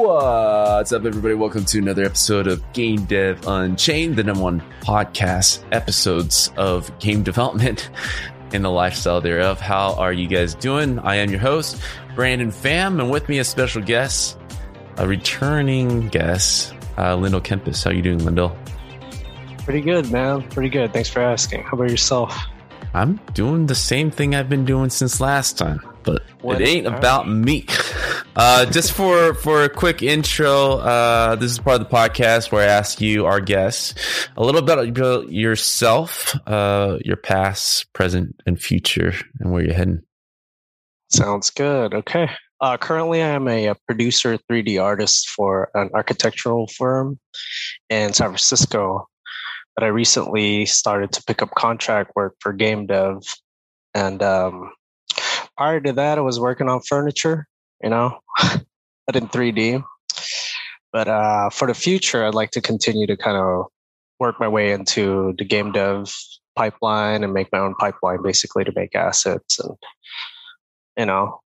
What's up, everybody? Welcome to another episode of Game Dev Unchained, the number one podcast episodes of game development and the lifestyle thereof. How are you guys doing? I am your host, Brandon Pham, and with me a special guest, a returning guest, uh, Lyndall Kempis. How you doing, Lyndall? Pretty good, man. Pretty good. Thanks for asking. How about yourself? I'm doing the same thing I've been doing since last time, but what? it ain't about me. Uh, just for for a quick intro, uh, this is part of the podcast where I ask you, our guests, a little bit about yourself, uh, your past, present, and future, and where you're heading. Sounds good. Okay. Uh, currently, I am a, a, producer, 3D artist for an architectural firm in San Francisco but I recently started to pick up contract work for game dev. And um, prior to that, I was working on furniture, you know, but in 3D. But uh, for the future, I'd like to continue to kind of work my way into the game dev pipeline and make my own pipeline basically to make assets and, you know,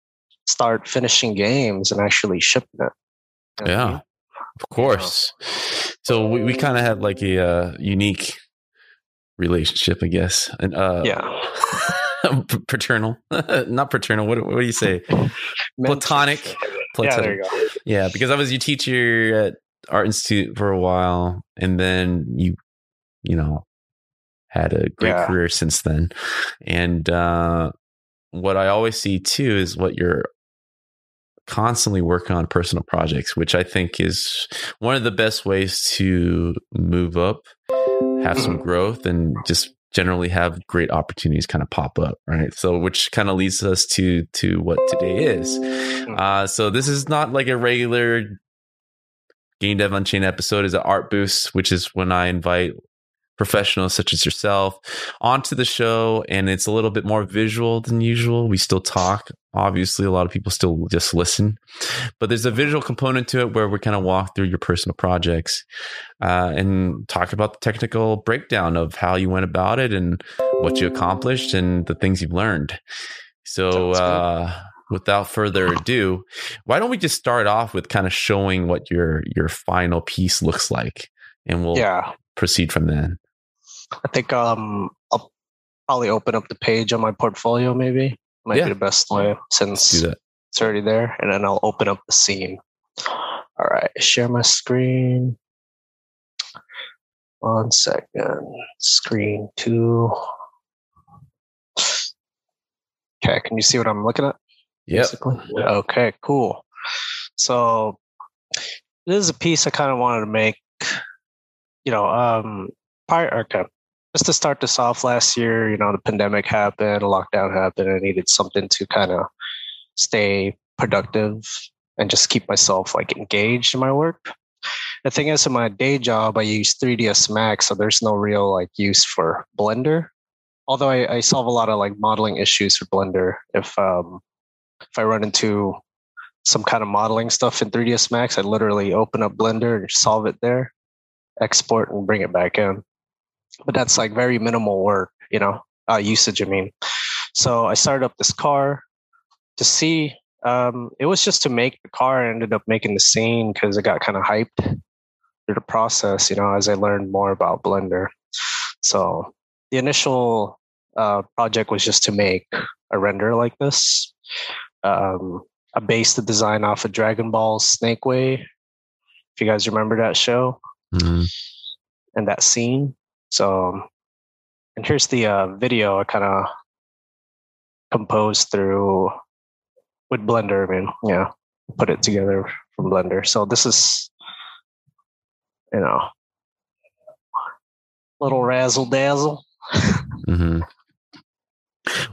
start finishing games and actually shipping it. Yeah. Of course. So we, we kind of had like a uh, unique relationship, I guess. And uh, yeah, paternal, not paternal. What, what do you say? Platonic. Platonic. Yeah, there you go. Yeah, because I was your teacher at Art Institute for a while, and then you, you know, had a great yeah. career since then. And uh, what I always see too is what you're constantly working on personal projects, which I think is one of the best ways to move up, have some mm-hmm. growth, and just generally have great opportunities kind of pop up right so which kind of leads us to to what today is mm-hmm. uh so this is not like a regular Game Dev Unchained episode is an art boost which is when i invite professionals such as yourself onto the show and it's a little bit more visual than usual. We still talk. Obviously a lot of people still just listen. But there's a visual component to it where we kind of walk through your personal projects uh, and talk about the technical breakdown of how you went about it and what you accomplished and the things you've learned. So uh, without further ado why don't we just start off with kind of showing what your your final piece looks like and we'll yeah. proceed from then i think um i'll probably open up the page on my portfolio maybe might yeah. be the best way since it's already there. And then I'll open up the scene. All right, share my screen. One second. Screen two. Okay, can you see what I'm looking at? Yep. Yeah. Okay, cool. So this is a piece I kind of wanted to make. You know, um, prior. Okay, just to start this off last year, you know, the pandemic happened, a lockdown happened. I needed something to kind of stay productive and just keep myself like engaged in my work. The thing is, in my day job, I use 3ds Max, so there's no real like use for Blender. Although I, I solve a lot of like modeling issues for Blender. If um, if I run into some kind of modeling stuff in 3ds Max, I literally open up Blender and solve it there, export and bring it back in but that's like very minimal work, you know, uh, usage. I mean, so I started up this car to see. Um, it was just to make the car. I ended up making the scene because it got kind of hyped through the process, you know, as I learned more about Blender. So the initial uh, project was just to make a render like this. Um, I based the design off of Dragon Ball Snake Way. If you guys remember that show mm-hmm. and that scene, so, and here's the uh, video I kind of composed through with Blender. I mean, yeah, put it together from Blender. So this is, you know, little razzle dazzle. mm-hmm.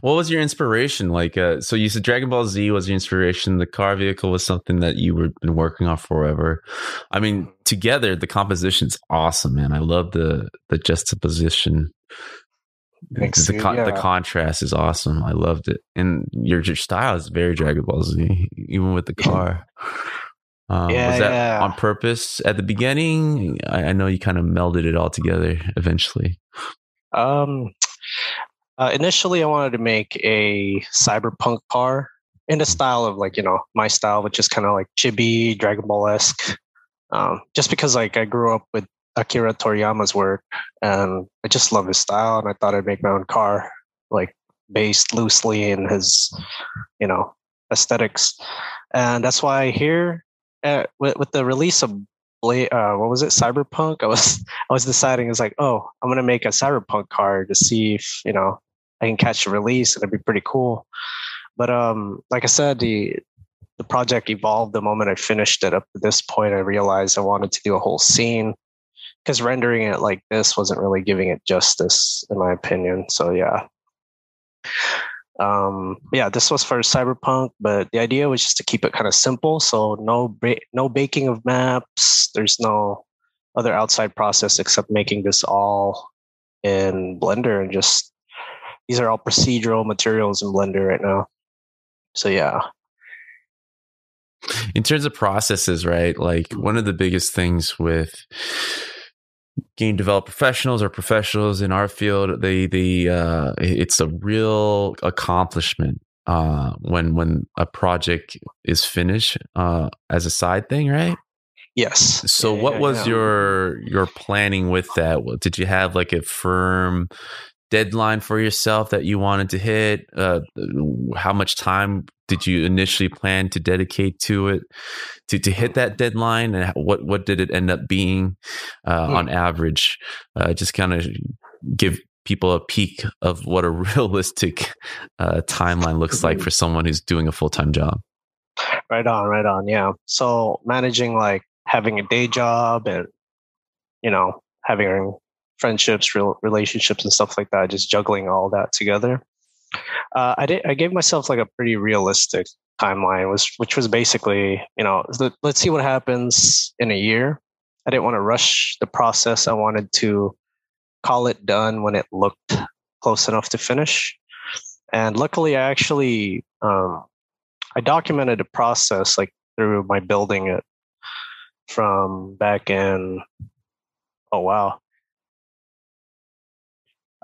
What was your inspiration? Like, uh, so you said Dragon Ball Z was your inspiration. The car vehicle was something that you were been working on forever. I mean, together the composition's awesome, man. I love the the juxtaposition. Thanks, the, con- yeah. the contrast is awesome. I loved it, and your your style is very Dragon Ball Z, even with the car. Um, Yeah, was that yeah. on purpose at the beginning? I, I know you kind of melded it all together eventually. Um, uh, initially, I wanted to make a cyberpunk car in the style of like you know my style, which is kind of like chibi Dragon Ball esque. Um, just because like I grew up with Akira Toriyama's work, and I just love his style, and I thought I'd make my own car like based loosely in his you know aesthetics, and that's why here uh, with, with the release of uh, what was it cyberpunk i was i was deciding it's like oh i'm gonna make a cyberpunk car to see if you know i can catch the release and it'd be pretty cool. But um like i said the the project evolved the moment i finished it. Up to this point i realized i wanted to do a whole scene because rendering it like this wasn't really giving it justice in my opinion. So yeah. Um yeah this was for cyberpunk but the idea was just to keep it kind of simple. So no ba- no baking of maps there's no other outside process except making this all in blender and just these are all procedural materials in blender right now so yeah in terms of processes, right? Like one of the biggest things with game develop professionals or professionals in our field, they they uh, it's a real accomplishment uh, when when a project is finished uh, as a side thing, right? yes So, Yeah, what yeah, was yeah. your your planning with that? What- Did you have like a firm deadline for yourself that you wanted to hit? Uh, how much time did you initially plan to dedicate to it to to hit that deadline? And what what did it end up being uh, Hmm. on average? Uh, just kind of give people a peek of what a realistic uh, timeline looks like for someone who's doing a full time job. right on right on yeah so managing like having a day job and you know having friendships real relationships and stuff like that just juggling all that together. Uh, i did i gave myself like a pretty realistic timeline was which was basically you know let- let's see what happens in a year. I didn't want to rush the process. I wanted to call it done when it looked close enough to finish. And luckily i actually um, I documented the process like through my building it from back in oh wow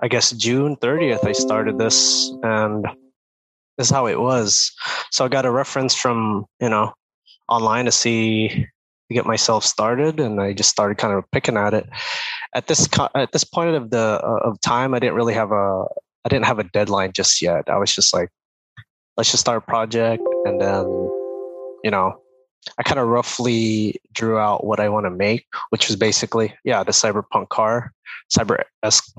I guess June 30th I started this and this is how it was. So I got a reference from, you know, online to see to get myself started and I just started kind of picking at it. At this at this point of the uh, of time I didn't really have a I didn't have a deadline just yet. I was just like let's just start a project and then you know i kind of roughly drew out what i want to make which was basically yeah the cyberpunk car cyber esque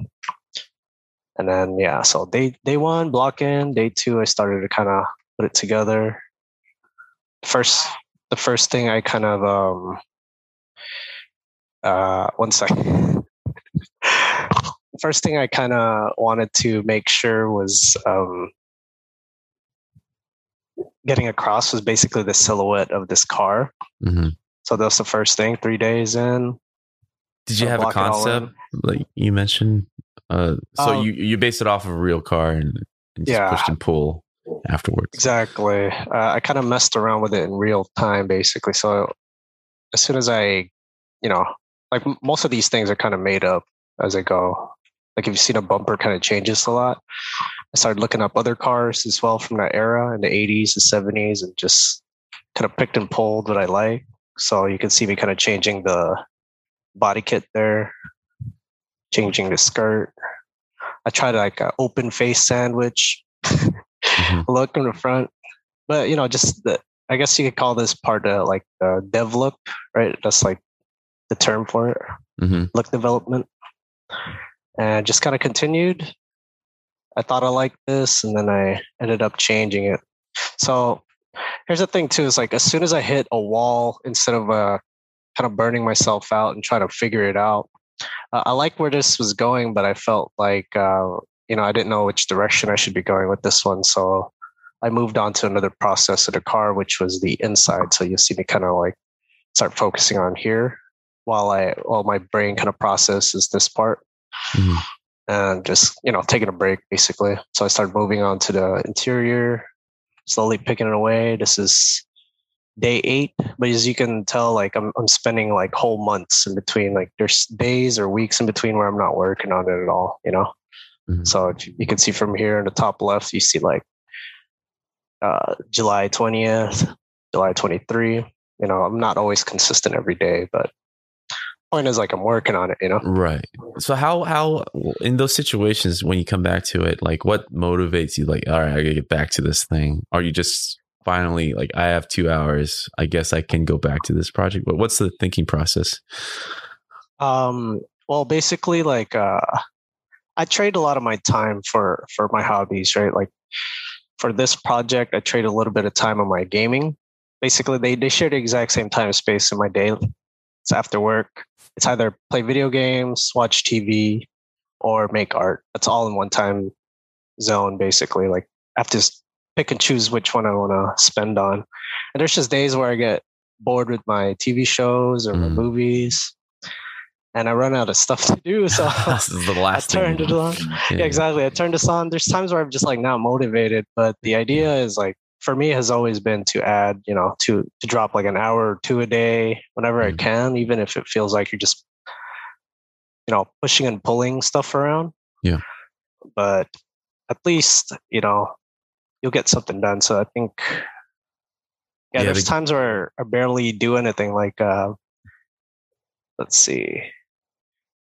and then yeah so day day one blocking, day two i started to kind of put it together first the first thing i kind of um uh one second first thing i kind of wanted to make sure was um getting across was basically the silhouette of this car. hmm So that's the first thing. Three days in, Did you have a block it all concept like you mentioned? Uh, so Um, you you based it off of a real car and, and just Yeah. pushed and pull afterwards. exactly. Uh, I kind of messed around with it in real time, basically. So as soon as I, you know, like m- most of these things are kind of made up as I go. Like if you've seen a bumper kind of changes a lot. I started looking up other cars as well from that era in the 80s, the 70s, and just kind of picked and pulled what I like. So you can see me kind of changing the body kit there, changing the skirt. I tried like an open face sandwich Mhm. look in the front, but you know, just the, I guess you could call this part of like the dev look, right? That's like the term for it, hmm look development, and just kind of continued. I thought I liked this, and then I ended up changing it. So here's the thing too: is like as soon as I hit a wall, instead of uh, kind of burning myself out and trying to figure it out, uh, I like where this was going, but I felt like uh, you know I didn't know which direction I should be going with this one, so I moved on to another process of the car, which was the inside. So you'll see me kind of like start focusing on here while I while my brain kind of processes this part. Mm-hmm. And just you know taking a break basically. So I started moving on to the interior, slowly picking it away. This is day eight, but as you can tell, like I'm I'm spending like whole months in between. Like there's days or weeks in between where I'm not working on it at all. You know. Mm-hmm. So you can see from here in the top left, you see like uh, July 20th, July 23. You know, I'm not always consistent every day, but point is like I'm working on it, you know? Right. So how, how in those situations, when you come back to it, like what motivates you? Like, all right, I gotta get back to this thing. Are you just finally like, I have two hours. I guess I can go back to this project, but what's the thinking process? Um, well, basically like, uh, I trade a lot of my time for, for my hobbies, right? Like for this project, I trade a little bit of time on my gaming. Basically, they, they share the exact same time space in my day. It's after work. It's either play video games, watch TV, or make art. That's all in one time zone, basically. Like I have to pick and choose which one I want to spend on. And there's just days where I get bored with my TV shows or mm. my movies and I run out of stuff to do. So this is the last I turned it on. Yeah. yeah. exactly. I turned this on. There's times where I'm just like not motivated, but the idea is like for me has always been to add, you know, to to drop like an hour or two a day whenever mm-hmm. I can, even if it feels like you're just, you know, pushing and pulling stuff around. Yeah. But at least you know you'll get something done. So I think. Yeah, yeah there's the- times where I barely do anything. Like, uh, let's see,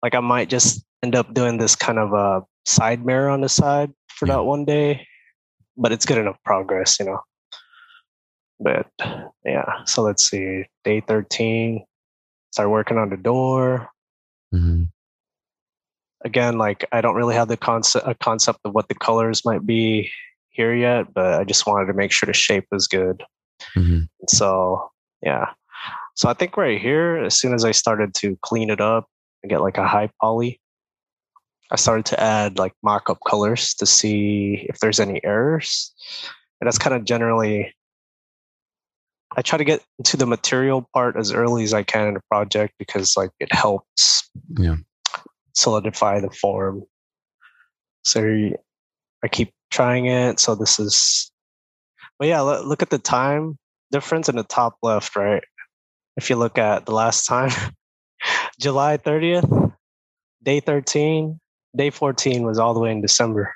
like I might just end up doing this kind of a side mirror on the side for yeah. that one day, but it's good enough progress, you know. But yeah, so let's see, day 13, start working on the door. Mm-hmm. Again, like I don't really have the concept a concept of what the colors might be here yet, but I just wanted to make sure the shape was good. Mm-hmm. So yeah, so I think right here, as soon as I started to clean it up and get like a high poly, I started to add like mock-up colors to see if there's any errors. And that's kind of generally I try to get into the material part as early as I can in a project because like it helps yeah. solidify the form. So I keep trying it. So this is, but yeah, look at the time difference in the top left, right? if you look at the last time, July 30th, day 13, day 14 was all the way in December.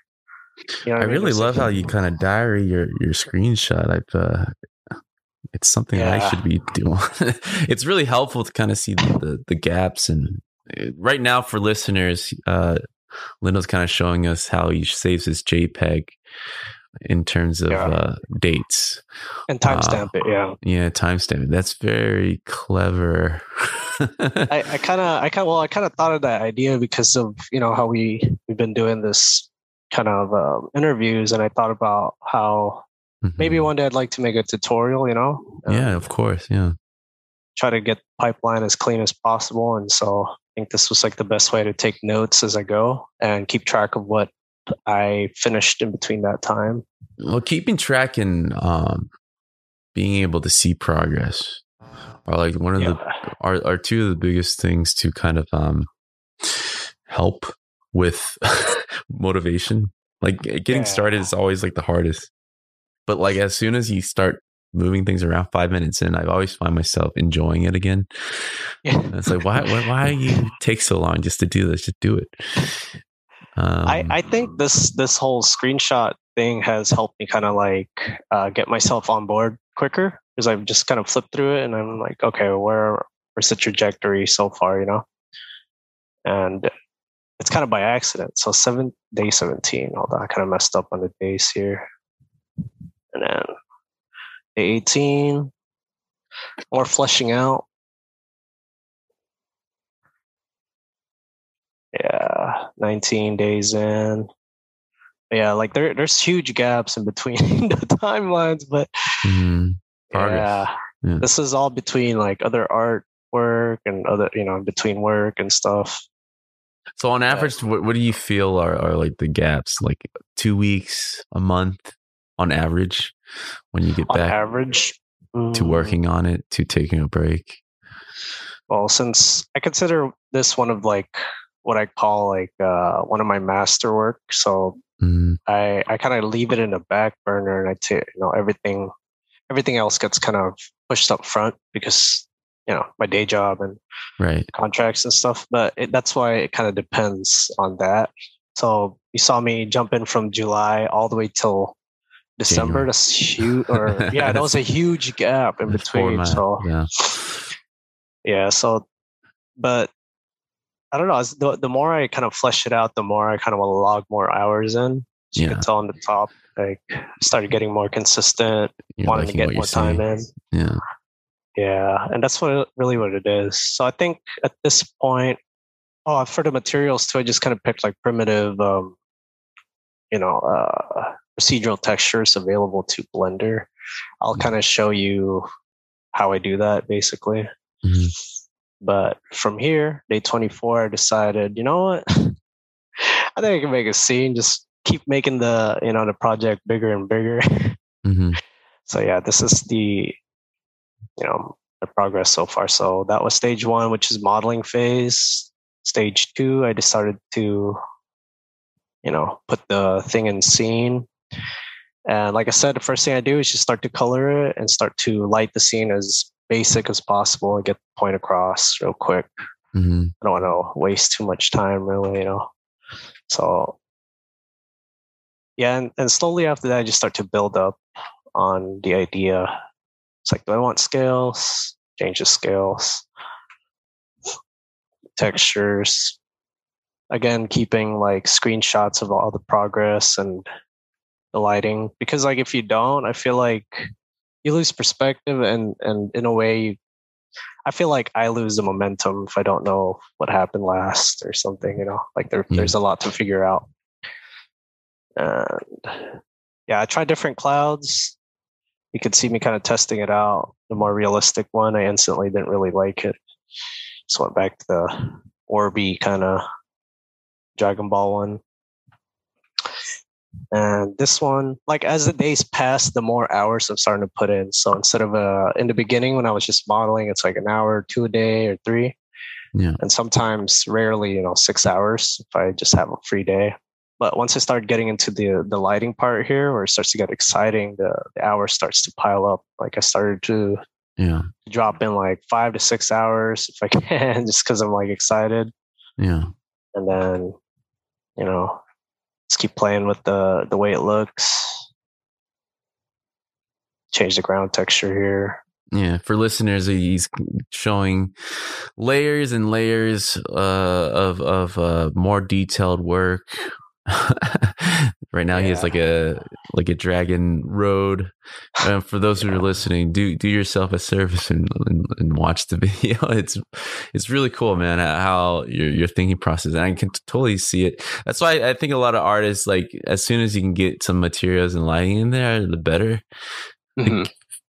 You know I, I mean? really love how you kind of diary your your screenshot. I've uh, it's something yeah. I should be doing. it's really helpful to kind of see the, the, the gaps and uh, right now for listeners, uh, Lindo's kind of showing us how he saves his JPEG in terms of yeah. uh, dates and timestamp uh, it. Yeah, yeah, timestamp it. That's very clever. I kind of, I kind of, well, I kind of thought of that idea because of you know how we we've been doing this kind of uh, interviews, and I thought about how mm-hmm. maybe one day I'd like to make a tutorial. You know? yeah, of course. Yeah. Try to get pipeline as clean as possible, and so think this was like the best way to take notes as I go and keep track of what I finished in between that time. Well, keeping track and um, being able to see progress are like one of yeah. the are, are two of the biggest things to kind of um, help with motivation. Like getting yeah. started is always like the hardest, but like as soon as you start moving things around five minutes in, I always find myself enjoying it again. Yeah. it's like why, why why you take so long just to do this? Just do it. Um, I, I think this this whole screenshot thing has helped me kind of like uh, get myself on board quicker because I've just kind of flipped through it and I'm like, okay, where where's the trajectory so far, you know? And it's kind of by accident. So seven day seventeen, although I kind of messed up on the days here, and then day eighteen, more fleshing out. yeah 19 days in. Yeah like there there's huge gaps in between the timelines but mm, yeah, yeah, this is all between like other art work and other you know between work and stuff. So on average, what, what do you feel are, are like the gaps? Like two weeks, a month on average when you get on back average to mm, working on it, to taking a break? Well, since I consider this one of like what I call like uh, one of my masterwork, so Mm, I I kind of leave it in the back burner, and I take you know everything everything else gets kind of pushed up front because you know my day job and right. contracts and stuff. But it, that's why it kind of depends on that. So you saw me jump in from July all the way till December January. to shoot, or yeah, that was a huge gap in between. months, So yeah. yeah, so but I don't know. The the more I kind of flesh it out, the more I kind of want to log more hours in. As you can tell on the top, like started getting more consistent, You're wanting to get more time seeing. in. Yeah. Yeah, and that's what really what it is. So I think at this point, oh, for the materials too, I just kind of picked like primitive, um, you know, uh, procedural textures available to Blender. I'll Mm. kind of show you how I do that basically. Mhm. But from here, day 24, I decided, you know what? I think I can make a scene. Just keep making the, you know, the project bigger and bigger. hmm so yeah, this is the, you know, the progress so far. So that was stage one, which is modeling phase. Stage two, I decided to, you know, put the thing in scene. And like I said, the first thing I do is just start to color it and start to light the scene as basic as possible and get the point across real quick. hmm I don't want to waste too much time, really, you know. So, yeah, and, and slowly after that, I just start to build up on the idea. It's like, do I want scales? Change the scales, textures. Again, keeping like screenshots of all the progress and the lighting, because like if you don't, I feel like you lose perspective, and and in a way, you I feel like I lose the momentum if I don't know what happened last or something, you know, like there, Yeah. there's a lot to figure out. And yeah, I tried different clouds. You could see me kind of testing it out. The more realistic one, I instantly didn't really like it. Just went back to the Orby kind of Dragon Ball one. And this one, like as the days pass, the more hours I'm starting to put in. So instead of uh, in the beginning when I was just modeling, it's like an hour, two a day, or three, Yeah. and sometimes rarely, you know, six hours if I just have a free day. But once I start getting into the the lighting part here, where it starts to get exciting, the, the hour starts to pile up. Like I started to Yeah. drop in like five to six hours if I can, just because I'm like excited Yeah. and then you know just keep playing with the the way it looks change the ground texture here Yeah, for listeners, he's showing layers and layers uh, of of uh, more detailed work. right now, he has like a like a dragon road. Um, for those who are listening, do do yourself a service and, and, and watch the video. It's it's really cool, man. How your your thinking process, and I can totally see it. That's why I think a lot of artists like as soon as you can get some materials and lighting in there, the better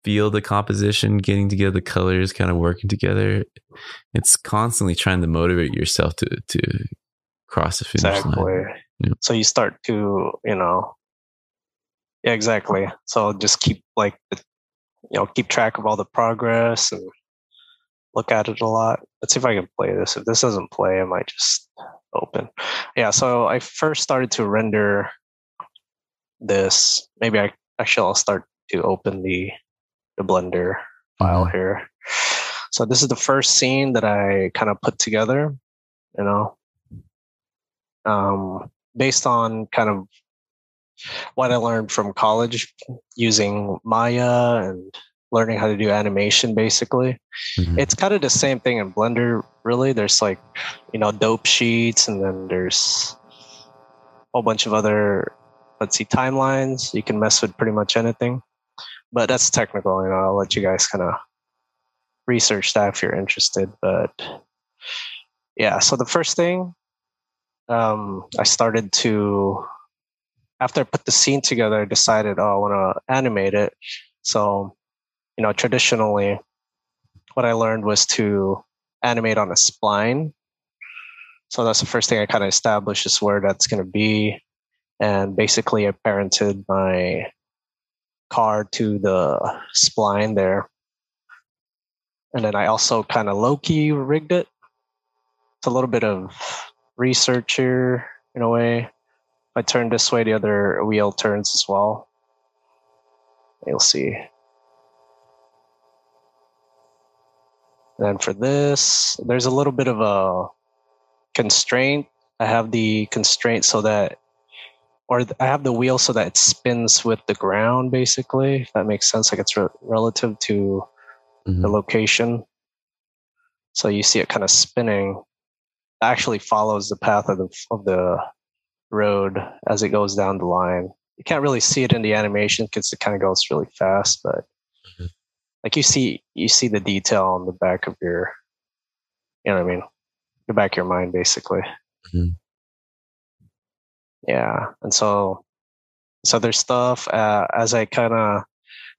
feel the composition, getting together the colors, kind of working together. It's constantly trying to motivate yourself to to cross the finish exactly line. Yeah. so you start to you know yeah exactly. So just keep like the, you know keep track of all the progress and look at it a lot. Let's see if i can play this. If this doesn't play i might just open. Yeah so i first started to render this. Maybe i actually i'll start to open the the blender file here. So this is the first scene that i kind of put together you know? Um based on kind of what I learned from college using Maya and learning how to do animation basically. Mhm. It's kind of the same thing in Blender, really. There's like, you know, dope sheets and then there's a whole bunch of other, let's see, timelines. You can mess with pretty much anything. But that's technical, you know, I'll let you guys kind of research that if you're interested. But yeah, so the first thing um, I started to after I put the scene together, I decided, oh, I want to animate it. So, you know, traditionally, what I learned was to animate on a spline. So that's the first thing I kind of established is where that's going to be. And basically, I parented my car to the spline there. And then I also kind of low key rigged it. It's a little bit of research here in a way. If I turn this way, the other wheel turns as well. You'll see. And for this, there's a little bit of a constraint. I have the constraint so that, or I have the wheel so that it spins with the ground, basically. If that makes sense. Like it's re- relative to mm-hmm. the location. So you see it kind of spinning. Actually follows the path of the of the road as it goes down the line. You can't really see it in the animation because it kind of goes really fast, but mm-hmm. like you see you see the detail on the back of your you know what I mean? the back of your mind, basically. Mm-hmm. Yeah, and so so there's stuff uh, as I kind of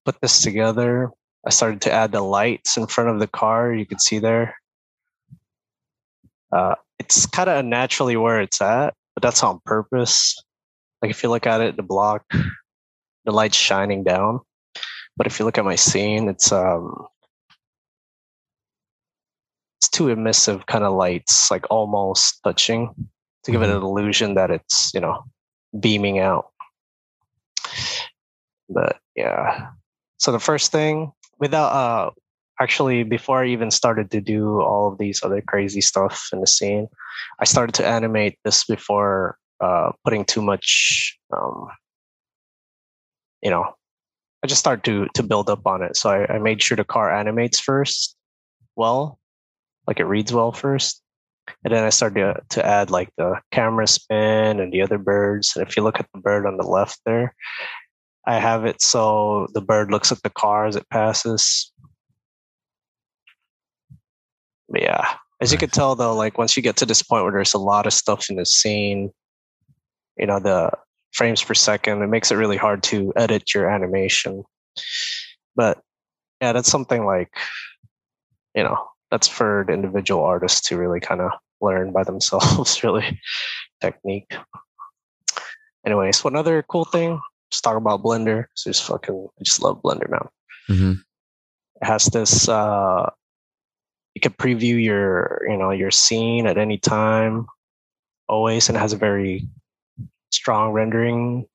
put this together. I started to add the lights in front of the car. You can see there. Uh, it's kind of naturally where it's at, but that's on purpose. Like if you look at it, the block, the light's shining down. But if you look at my scene, it's um it's two emissive kind of lights, like almost touching, to give it an mm-hmm. illusion that it's you know beaming out. But yeah, so the first thing without uh actually before I even started to do all of these other crazy stuff in the scene, I started to animate this before uh, putting too much. Um, you know, I just started to to build up on it. So I, I made sure the car animates first, well, like it reads well first. And then I started to, to add like the camera spin and the other birds. And if you look at the bird on the left there, I have it so the bird looks at the car as it passes. But yeah, as you can tell though, like once you get to this point where there's a lot of stuff in the scene, you know, the frames per second, it makes it really hard to edit your animation. But yeah, that's something like, you know, that's for the individual artists to really kind of learn by themselves, really technique. Anyways, one other cool thing, just talk about Blender. So just fucking, I just love Blender now. Mm-hmm. It has this, uh, you can preview your, you know, your scene at any time, always, and it has a very strong rendering,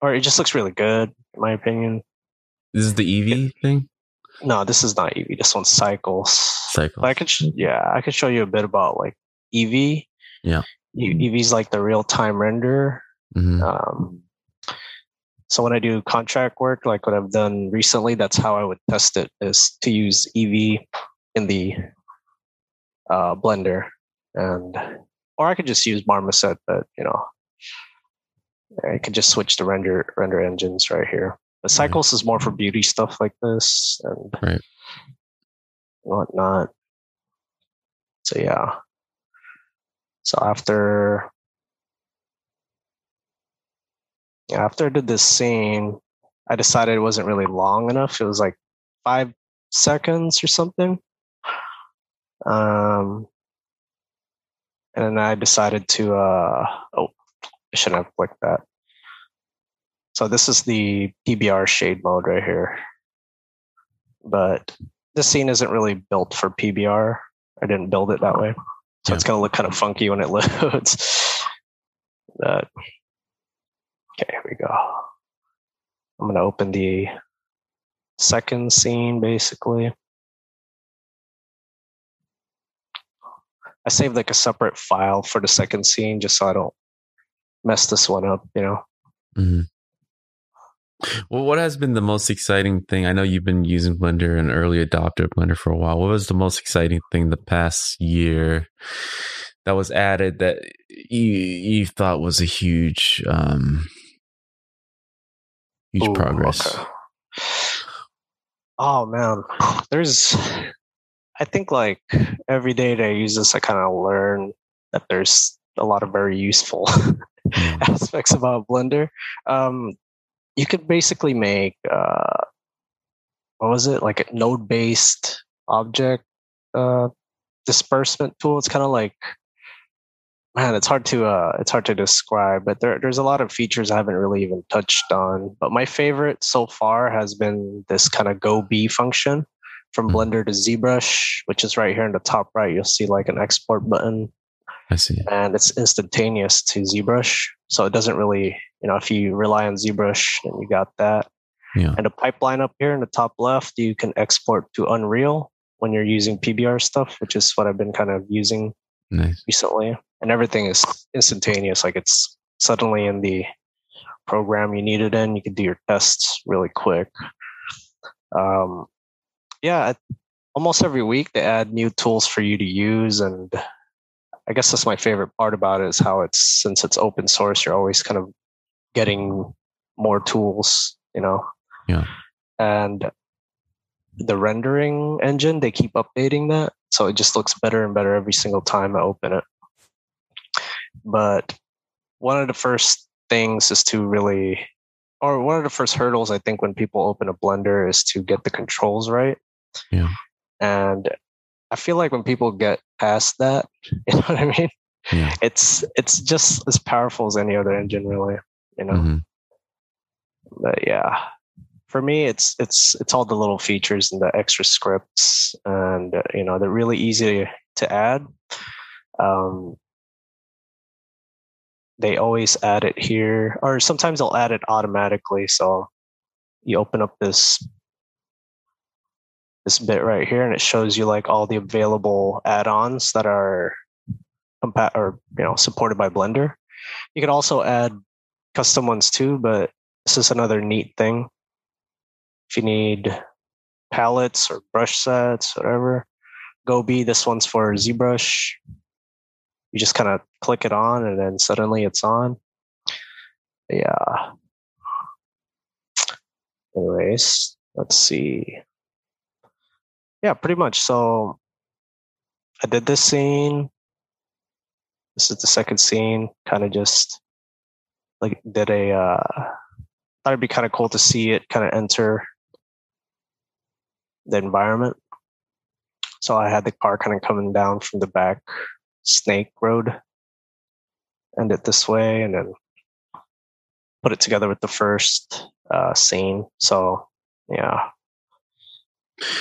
or it just looks really good, in my opinion. This is the Eevee thing? No, this is not Eevee. This one's Cycles. Cycles. I could, sh- yeah, I could show you a bit about like Eevee. Yeah. Eevee's like the real time render. Mm-hmm. Um, so when I do contract work, like what I've done recently, that's how I would test it: is to use Eevee in the uh, Blender, and or I could just use Marmoset, but you know, I could just switch to render render engines right here. The cycles is more for beauty stuff like this and right. whatnot. So yeah. So after after I did this scene, I decided it wasn't really long enough. It was like five seconds or something. Um, and then I decided to, uh, oh, I shouldn't have clicked that. So this is the PBR shade mode right here. But this scene isn't really built for PBR. I didn't build it that way. So yeah. it's going to look kind of funky when it loads. but, okay, here we go. I'm going to open the second scene basically. I saved like a separate file for the second scene just so I don't mess this one up, you know. Mm-hmm. Well, what has been the most exciting thing? I know you've been using Blender, an early adopter of Blender for a while. What was the most exciting thing the past year that was added that you you thought was a huge um huge Ooh, progress? Okay. Oh man, there's I think like every day that I use this, I kind of learn that there's a lot of very useful mm. aspects about Blender. Um, you could basically make uh, what was it like a node based object uh, disbursement tool. It's kind of like man, it's hard to uh, it's hard to describe, but there, there's a lot of features I haven't really even touched on. But my favorite so far has been this kind of GoB function from mm-hmm. Blender to ZBrush, which is right here in the top right. You'll see like an export button. I see, and it's instantaneous to ZBrush, so it doesn't really, you know, if you rely on ZBrush, then you got that. Yeah. And a pipeline up here in the top left, you can export to Unreal when you're using PBR stuff, which is what I've been kind of using nice. recently and everything is instantaneous. Like it's suddenly in the program you need it in. You can do your tests really quick. Um, yeah, almost every week they add new tools for you to use, and I guess that's my favorite part about it is how it's since it's open source, you're always kind of getting more tools. You know. Yeah. And the rendering engine, they keep updating that. So it just looks better and better every single time I open it. But one of the first things is to really, or one of the first hurdles I think when people open a blender is to get the controls right. Yeah. And I feel like when people get past that, you know what I mean? Yeah. It's it's just as powerful as any other engine, really. You know. Mm-hmm. But yeah, for me, it's it's it's all the little features and the extra scripts, and uh, you know they're really easy to add. Um, they always add it here, or sometimes they'll add it automatically. So you open up this this bit right here, and it shows you like all the available add-ons that are compat or you know supported by Blender. You can also add custom ones too, but this is another neat thing. If you need palettes or brush sets, whatever, GoB. This one's for ZBrush you just kind of click it on and then suddenly it's on. Yeah. Anyways, let's see. Yeah, pretty much. So I did this scene. This is the second scene. Kind of just like did a uh thought it'd be kind of cool to see it kind of enter the environment. So I had the car kind of coming down from the back snake road end it this way and then put it together with the first uh, scene so yeah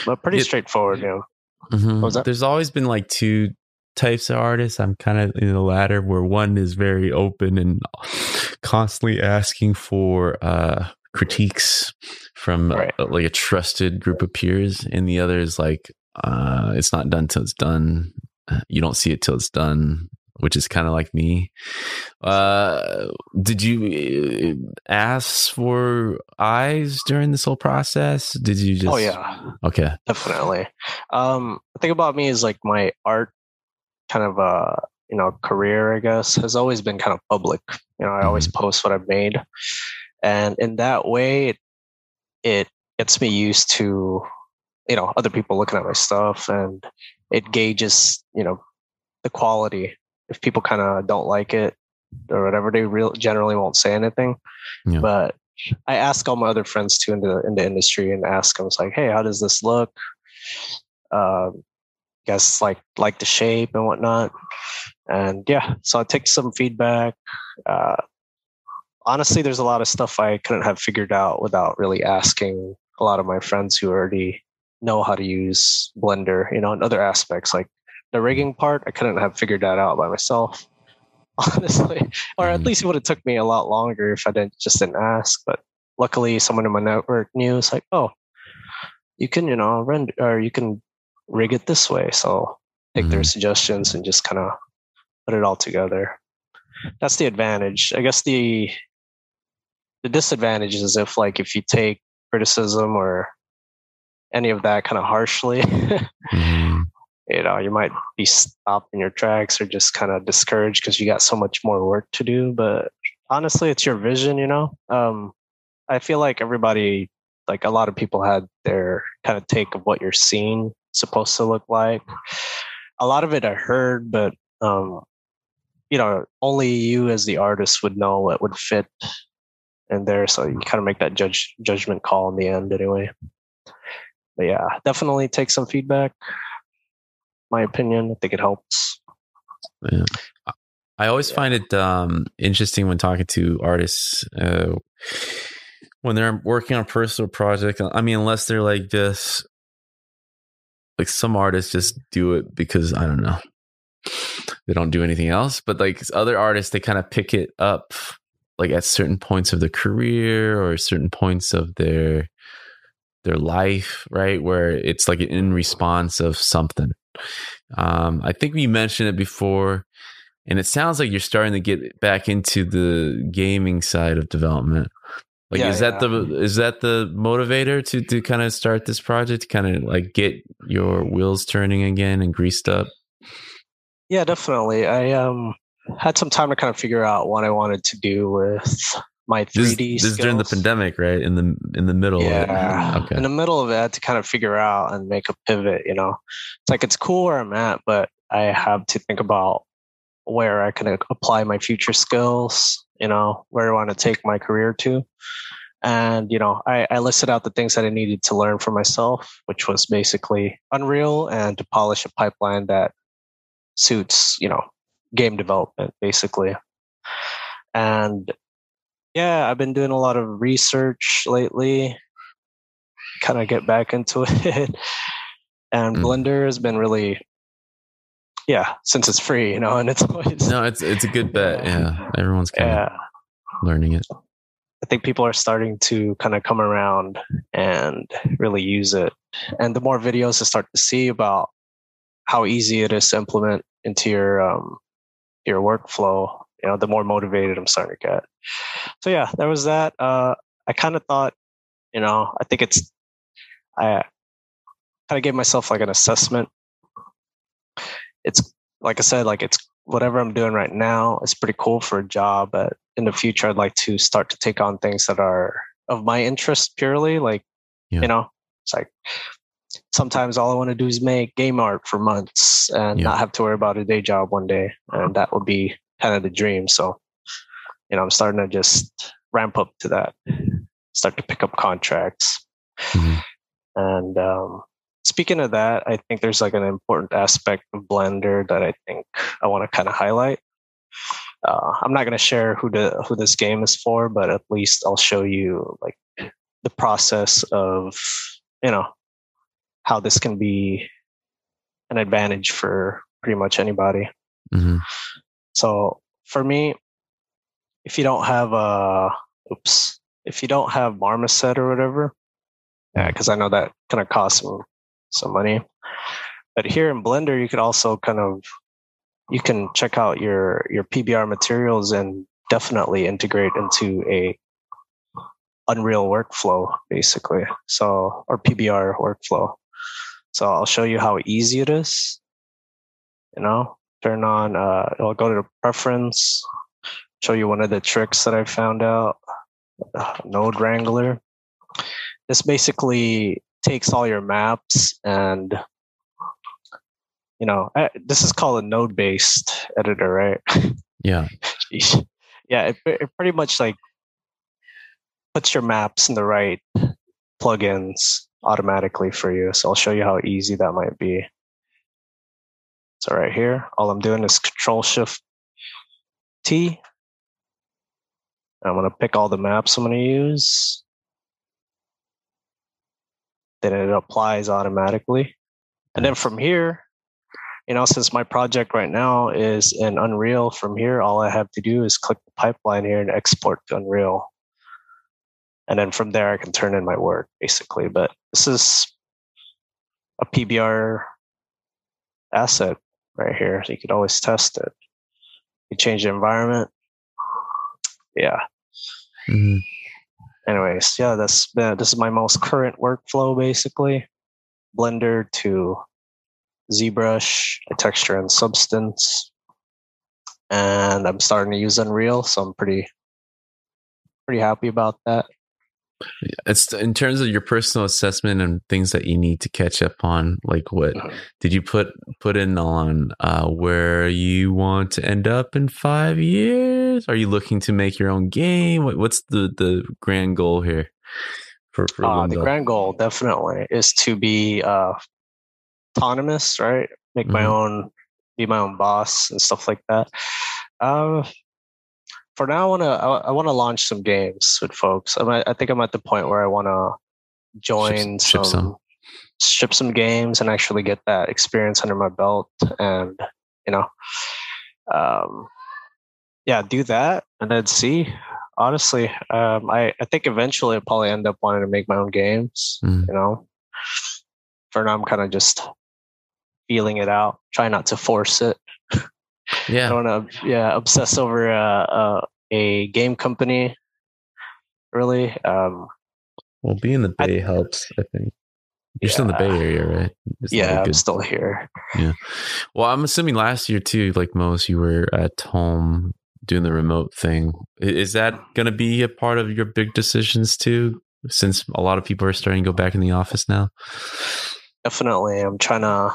but pretty it, straightforward you know mm-hmm. there's always been like two types of artists. I'm kind of in the latter where one is very open and constantly asking for uh critiques from right. uh, like a trusted group of peers and the other is like uh it's not done till it's done. You don't see it till it's done which is kind of like me. Uh did you uh, ask for eyes during this whole process? Did you just oh yeah. Okay. Definitely. Um the thing about me is like my art kind of uh you know career i guess has always been kind of public. You know i mm-hmm. always post what i've made. And in that way it, it gets me used to you know other people looking at my stuff and it gauges you know the quality if people kind of don't like it or whatever they real generally won't say anything. Yeah. but i ask all my other friends too in the in the industry and ask them it's like hey how does this look? Uh guess like like the shape and whatnot. And yeah so i take some feedback. Uh honestly there's a lot of stuff i couldn't have figured out without really asking a lot of my friends who already know how to use Blender, you know, and other aspects like the rigging part. I couldn't have figured that out by myself, honestly, or at mm-hmm. least it would have took me a lot longer if I didn't just didn't ask. But luckily, someone in my network knew. It's like, oh, you can, you know, render or you can rig it this way. So take mm-hmm. their suggestions and just kind of put it all together. That's the advantage. I guess the the disadvantage is if like if you take criticism or any of that kind of harshly, mm-hmm. You know, you might be stopped in your tracks or just kind of discouraged because you got so much more work to do. But honestly, it's your vision, you know. Um, I feel like everybody, like a lot of people, had their kind of take of what your scene supposed to look like. A lot of it I heard, but um, you know, only you as the artist would know what would fit in there. So you kind of make that judge judgment call in the end, anyway but yeah, definitely take some feedback. My opinion, I think it helps. Yeah. I always yeah. find it um, interesting when talking to artists uh, when they're working on a personal project. I mean, unless they're like just like some artists just do it because I don't know they don't do anything else. But like other artists, they kind of pick it up like at certain points of their career or certain points of their their life, right? Where it's like in response of something. Um, I think we mentioned it before, and it sounds like you're starting to get back into the gaming side of development. Like, yeah, is that yeah. the is that the motivator to to kind of start this project? To kind of like get your wheels turning again and greased up. Yeah, definitely. I um had some time to kind of figure out what I wanted to do with my 3D. This, this is during the pandemic, right? In the in the middle. Yeah. Okay. In the middle of it, I had to kind of figure out and make a pivot. You know, it's like it's cool where I'm at, but I have to think about where I can apply my future skills. You know, where I want to take my career to. And you know, I, I listed out the things that I needed to learn for myself, which was basically Unreal and to polish a pipeline that suits you know game development basically and yeah i've been doing a lot of research lately kind of get back into it and mm. blender has been really yeah since it's free you know and it's always no it's it's a good bet yeah everyone's kind yeah. of learning it i think people are starting to kind of come around and really use it and the more videos i start to see about how easy it is to implement into your um, your workflow, you know, the more motivated I'm starting to get. So yeah, there was that. Uh, I kind of thought, you know, I think it's, I kind of gave myself like an assessment. It's like I said, like it's whatever I'm doing right now is pretty cool for a job, but in the future, I'd like to start to take on things that are of my interest purely. Like, yeah. you know, it's like sometimes all I want to do is make game art for months and yeah. not have to worry about a day job one day. And that would be kind of the dream. So, you know, I'm starting to just ramp up to that, start to pick up contracts. Mm-hmm. And um, speaking of that, I think there's like an important aspect of Blender that I think I want to kind of highlight. Uh, I'm not going to share who the who this game is for, but at least I'll show you like the process of you know how this can be an advantage for pretty much anybody. Mm-hmm. So for me, if you don't have a oops, if you don't have Marmoset or whatever, yeah, because I know that kind of costs some some money. But here in Blender, you could also kind of you can check out your your PBR materials and definitely integrate into a Unreal workflow, basically. So or PBR workflow. So I'll show you how easy it is. You know, turn on, uh, I'll go to the preference, show you one of the tricks that I found out. Uh, node Wrangler. This basically takes all your maps and you know eh, this is called a node based editor right yeah yeah it, it pretty much like puts your maps in the right plugins automatically for you. So I'll show you how easy that might be. So right here, all I'm doing is Control Shift T. I'm going to pick all the maps I'm going to use. Then it applies automatically. And then from here, you know, since my project right now is in Unreal, from here, all I have to do is click the pipeline here and export to Unreal and then from there I can turn in my work basically. But this is a PBR asset right here, so you could always test it. You change the environment. Yeah. Mm-hmm. Anyways, yeah, that's been, this is my most current workflow basically. Blender to ZBrush, a texture and substance. And I'm starting to use Unreal, so I'm pretty pretty happy about that. It's in terms of your personal assessment and things that you need to catch up on. Like, what uh-huh. did you put put in on uh, where you want to end up in five years? Are you looking to make your own game? What, what's the the grand goal here? For, for uh, the grand goal definitely is to be uh, autonomous, right? Make mm-hmm. my own, be my own boss and stuff like that. Uh, for now, I want to I, I want to launch some games with folks. I'm at, I think I'm at the point where I want to join Ship- ship some, some. ship some games and actually get that experience under my belt, and you know, um, yeah, do that and then see. Honestly, um, I I think eventually I'll probably end up wanting to make my own games. Mm. You know, for now I'm kind of just feeling it out, try not to force it. I don't want to yeah obsess over uh, uh, a game company. Really, um, Well, being in the I- Bay helps, I think. You're still in the Bay Area, right? It's not yeah, a I'm still here. Yeah. Well, I'm assuming last year too, like most, you were at home doing the remote thing. Is that going to be a part of your big decisions too? Since a lot of people are starting to go back in the office now. Definitely, I'm trying to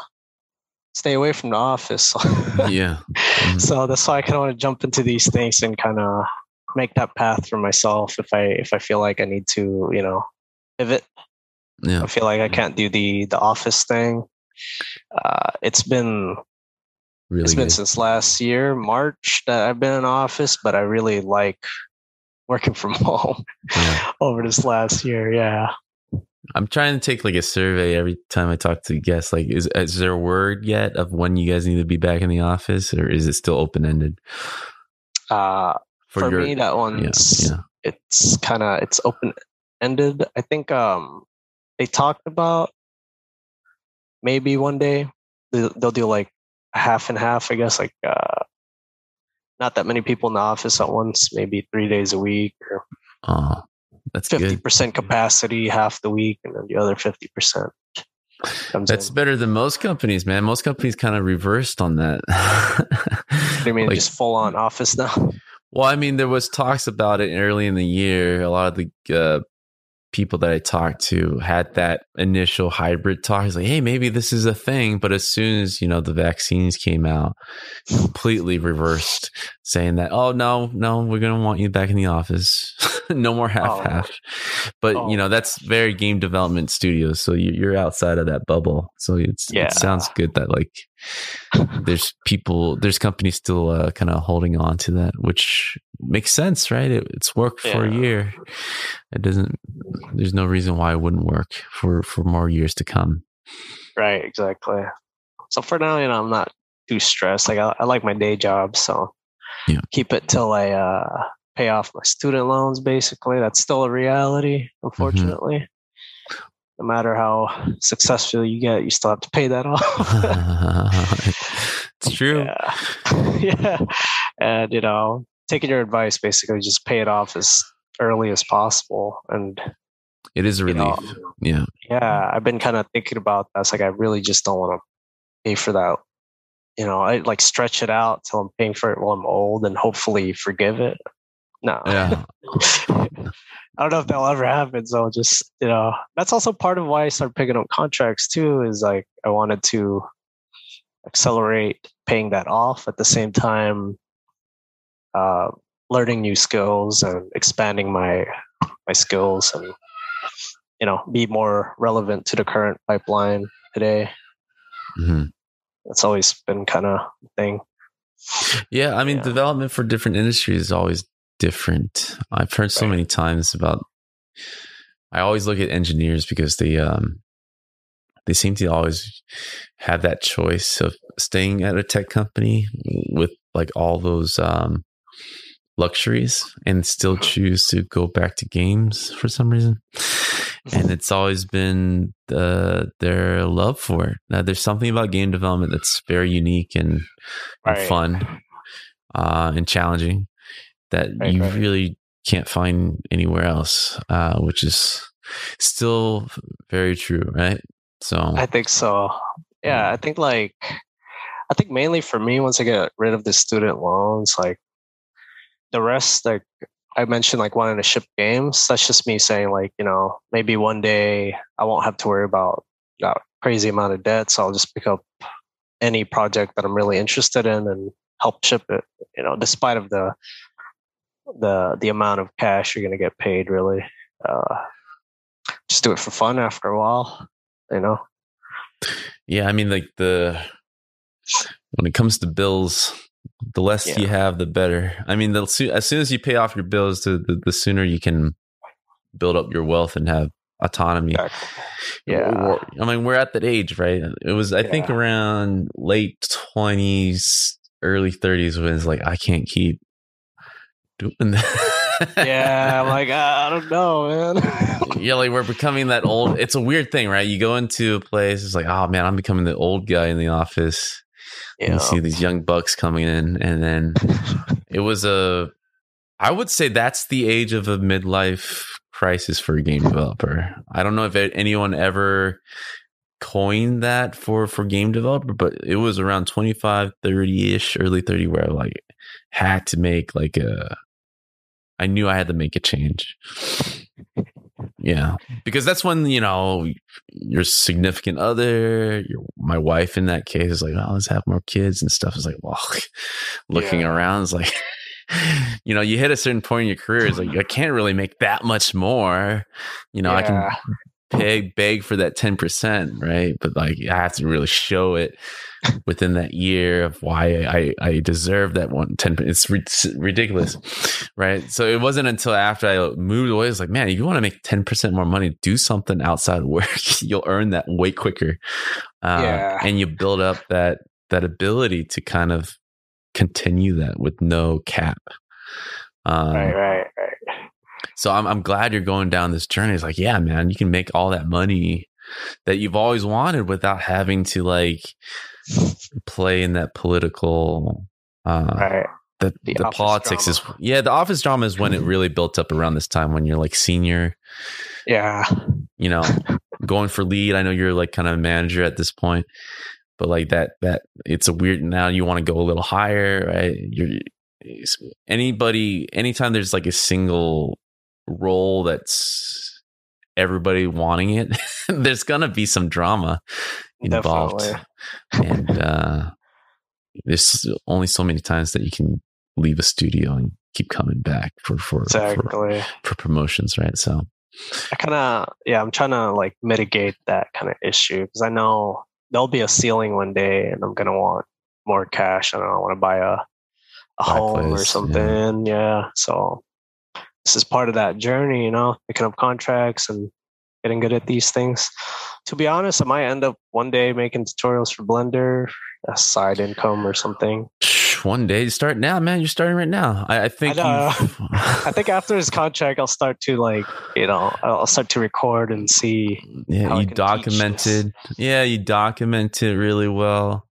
stay away from the office. Yeah. Mhm. so that's why I kind of want to jump into these things and kind of make that path for myself. If I if I feel like I need to, you know, pivot. Yeah. I feel like I can't do the the office thing. Uh, it's been Really it's been since last year March that I've been in office, but I really like working from home Yeah. over this last year. Yeah. I'm trying to take like a survey every time I talk to guests. Like, is is there a word yet of when you guys need to be back in the office, or is it still open ended Uh, for your? me, that one's yeah. it's kind of it's open ended. I think um they talked about maybe one day they- they'll do like half and half. I guess like uh not that many people in the office at once, maybe three days a week or Oh, that's fifty good. percent capacity half the week, and then the other fifty percent comes That's in. better than most companies, man. Most companies kind of reversed on that. I mean, like- just full on office now. Well, I mean, there was talks about it early in the year. A lot of the uh, people that I talked to had that initial hybrid talk. It's like, hey, maybe this is a thing. But as soon as you know the vaccines came out, completely reversed, saying that, oh no, no, we're gonna want you back in the office. no more half Oh. half. But Oh. you know that's very game development studios, so you, you're outside of that bubble. So it's Yeah. it sounds good that like there's people there's companies still uh, kind of holding on to that which makes sense right it, it's worked for a year it doesn't there's no reason why it wouldn't work for for more years to come Right, exactly. So for now, you know, I'm not too stressed. Like I, I like my day job, so Yeah. keep it till I uh, pay off my student loans. Basically, that's still a reality, Mm-hmm. unfortunately. No matter how successful you get, you still have to pay that off. it's true yeah, yeah, and you know, taking your advice, basically, just pay it off as early as possible. And it is a you relief know, yeah yeah, I've been kind of thinking about that. It's like I really just don't want to pay for that. You know, I like stretch it out till I'm paying for it while I'm old and hopefully forgive it. No, yeah I don't know if that'll ever happen. So just you know, that's also part of why I started picking up contracts too. Is like I wanted to accelerate paying that off at the same time, uh, learning new skills and expanding my my skills and you know be more relevant to the current pipeline today. Mhm. That's always been kind of thing. yeah i mean Yeah. development for different industries is always different i've heard so Right. many times about i always look at engineers because they um they seem to always have that choice of staying at a tech company with like all those um luxuries and still choose to go back to games for some reason. And it's always been the, their love for it. Now there's something about game development that's very unique and, and fun uh, and challenging that Right, you right. really can't find anywhere else uh, which is still very true right? So I think so. Yeah, I think like I think mainly for me, once I get rid of the student loans, like the rest, like I mentioned, like wanting to ship games. That's just me saying, like you know, maybe one day I won't have to worry about that crazy amount of debt, so I'll just pick up any project that I'm really interested in and help ship it. You know, despite of the the the amount of cash you're going to get paid, really. Uh, just do it for fun after a while, you know. Yeah, I mean, like the when it comes to bills, The less yeah. you have, the better. I mean, the, as soon as you pay off your bills, the, the, the sooner you can build up your wealth and have autonomy. Yeah. I mean, we're at that age, right? It was, I yeah. think, around late 20s, early 30s when it's like, I can't keep doing that. yeah, I'm like, I don't know, man. yeah, like we're becoming that old. It's a weird thing, right? You go into a place, it's like, oh man, I'm becoming the old guy in the office. Yeah. You see these young bucks coming in, and then it was a. I would say that's the age of a midlife crisis for a game developer. I don't know if anyone ever coined that for for game developer, but it was around 25, 30 ish, early 30, where I like had to make like a I knew I had to make a change. Yeah, because that's when you know your significant other, your my wife in that case is like, oh, let's have more kids and stuff. Is like, well, looking yeah. around is like, you know, you hit a certain point in your career, it's like I can't really make that much more. You know, yeah. I can beg beg for that 10%, right? But like I have to really show it within that year of why I, I deserve that one 10 it's ridiculous right so it wasn't until after I moved away it's like man if you want to make 10% more money do something outside work you'll earn that way quicker uh, yeah. and you build up that that ability to kind of continue that with no cap um, right right right so I'm, I'm glad you're going down this journey. It's like yeah man you can make all that money that you've always wanted without having to like play in that political uh right. the, the, the politics drama. is yeah the office drama is when it really built up around this time when you're like senior. Yeah. You know going for lead. I know you're like kind of a manager at this point but like that that it's a weird now you want to go a little higher right? You're anybody anytime there's like a single role that's everybody wanting it there's gonna be some drama involved. And uh, there's only so many times that you can leave a studio and keep coming back for for exactly. for, for promotions, right? So I kind of yeah, I'm trying to like mitigate that kind of issue because I know there'll be a ceiling one day, and I'm gonna want more cash, and I want to buy a a home place, or something. Yeah. yeah, so this is part of that journey, you know, picking up contracts and getting good at these things. To be honest, I might end up one day making tutorials for Blender, a side income or something. One day you start now, man. You're starting right now. I, I think. I, I, think after his contract, I'll start to like, you know, I'll start to record and see. Yeah, you documented. Yeah, you documented really well.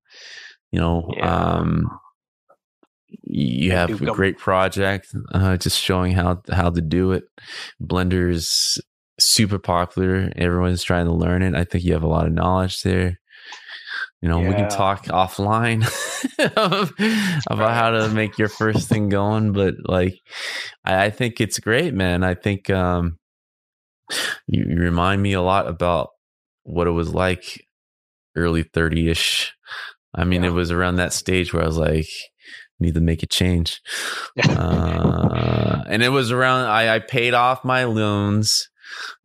You know, yeah. um, you have a great project uh, just showing how how to do it blender's super popular. Everyone's trying to learn it. I think you have a lot of knowledge there. You know, yeah. we can talk offline about how to make your first thing going, but like, I, I think it's great, man. I think um, you, you remind me a lot about what it was like early 30 ish. I mean, yeah. it was around that stage where I was like, need to make a change. uh, and it was around, I, I paid off my loans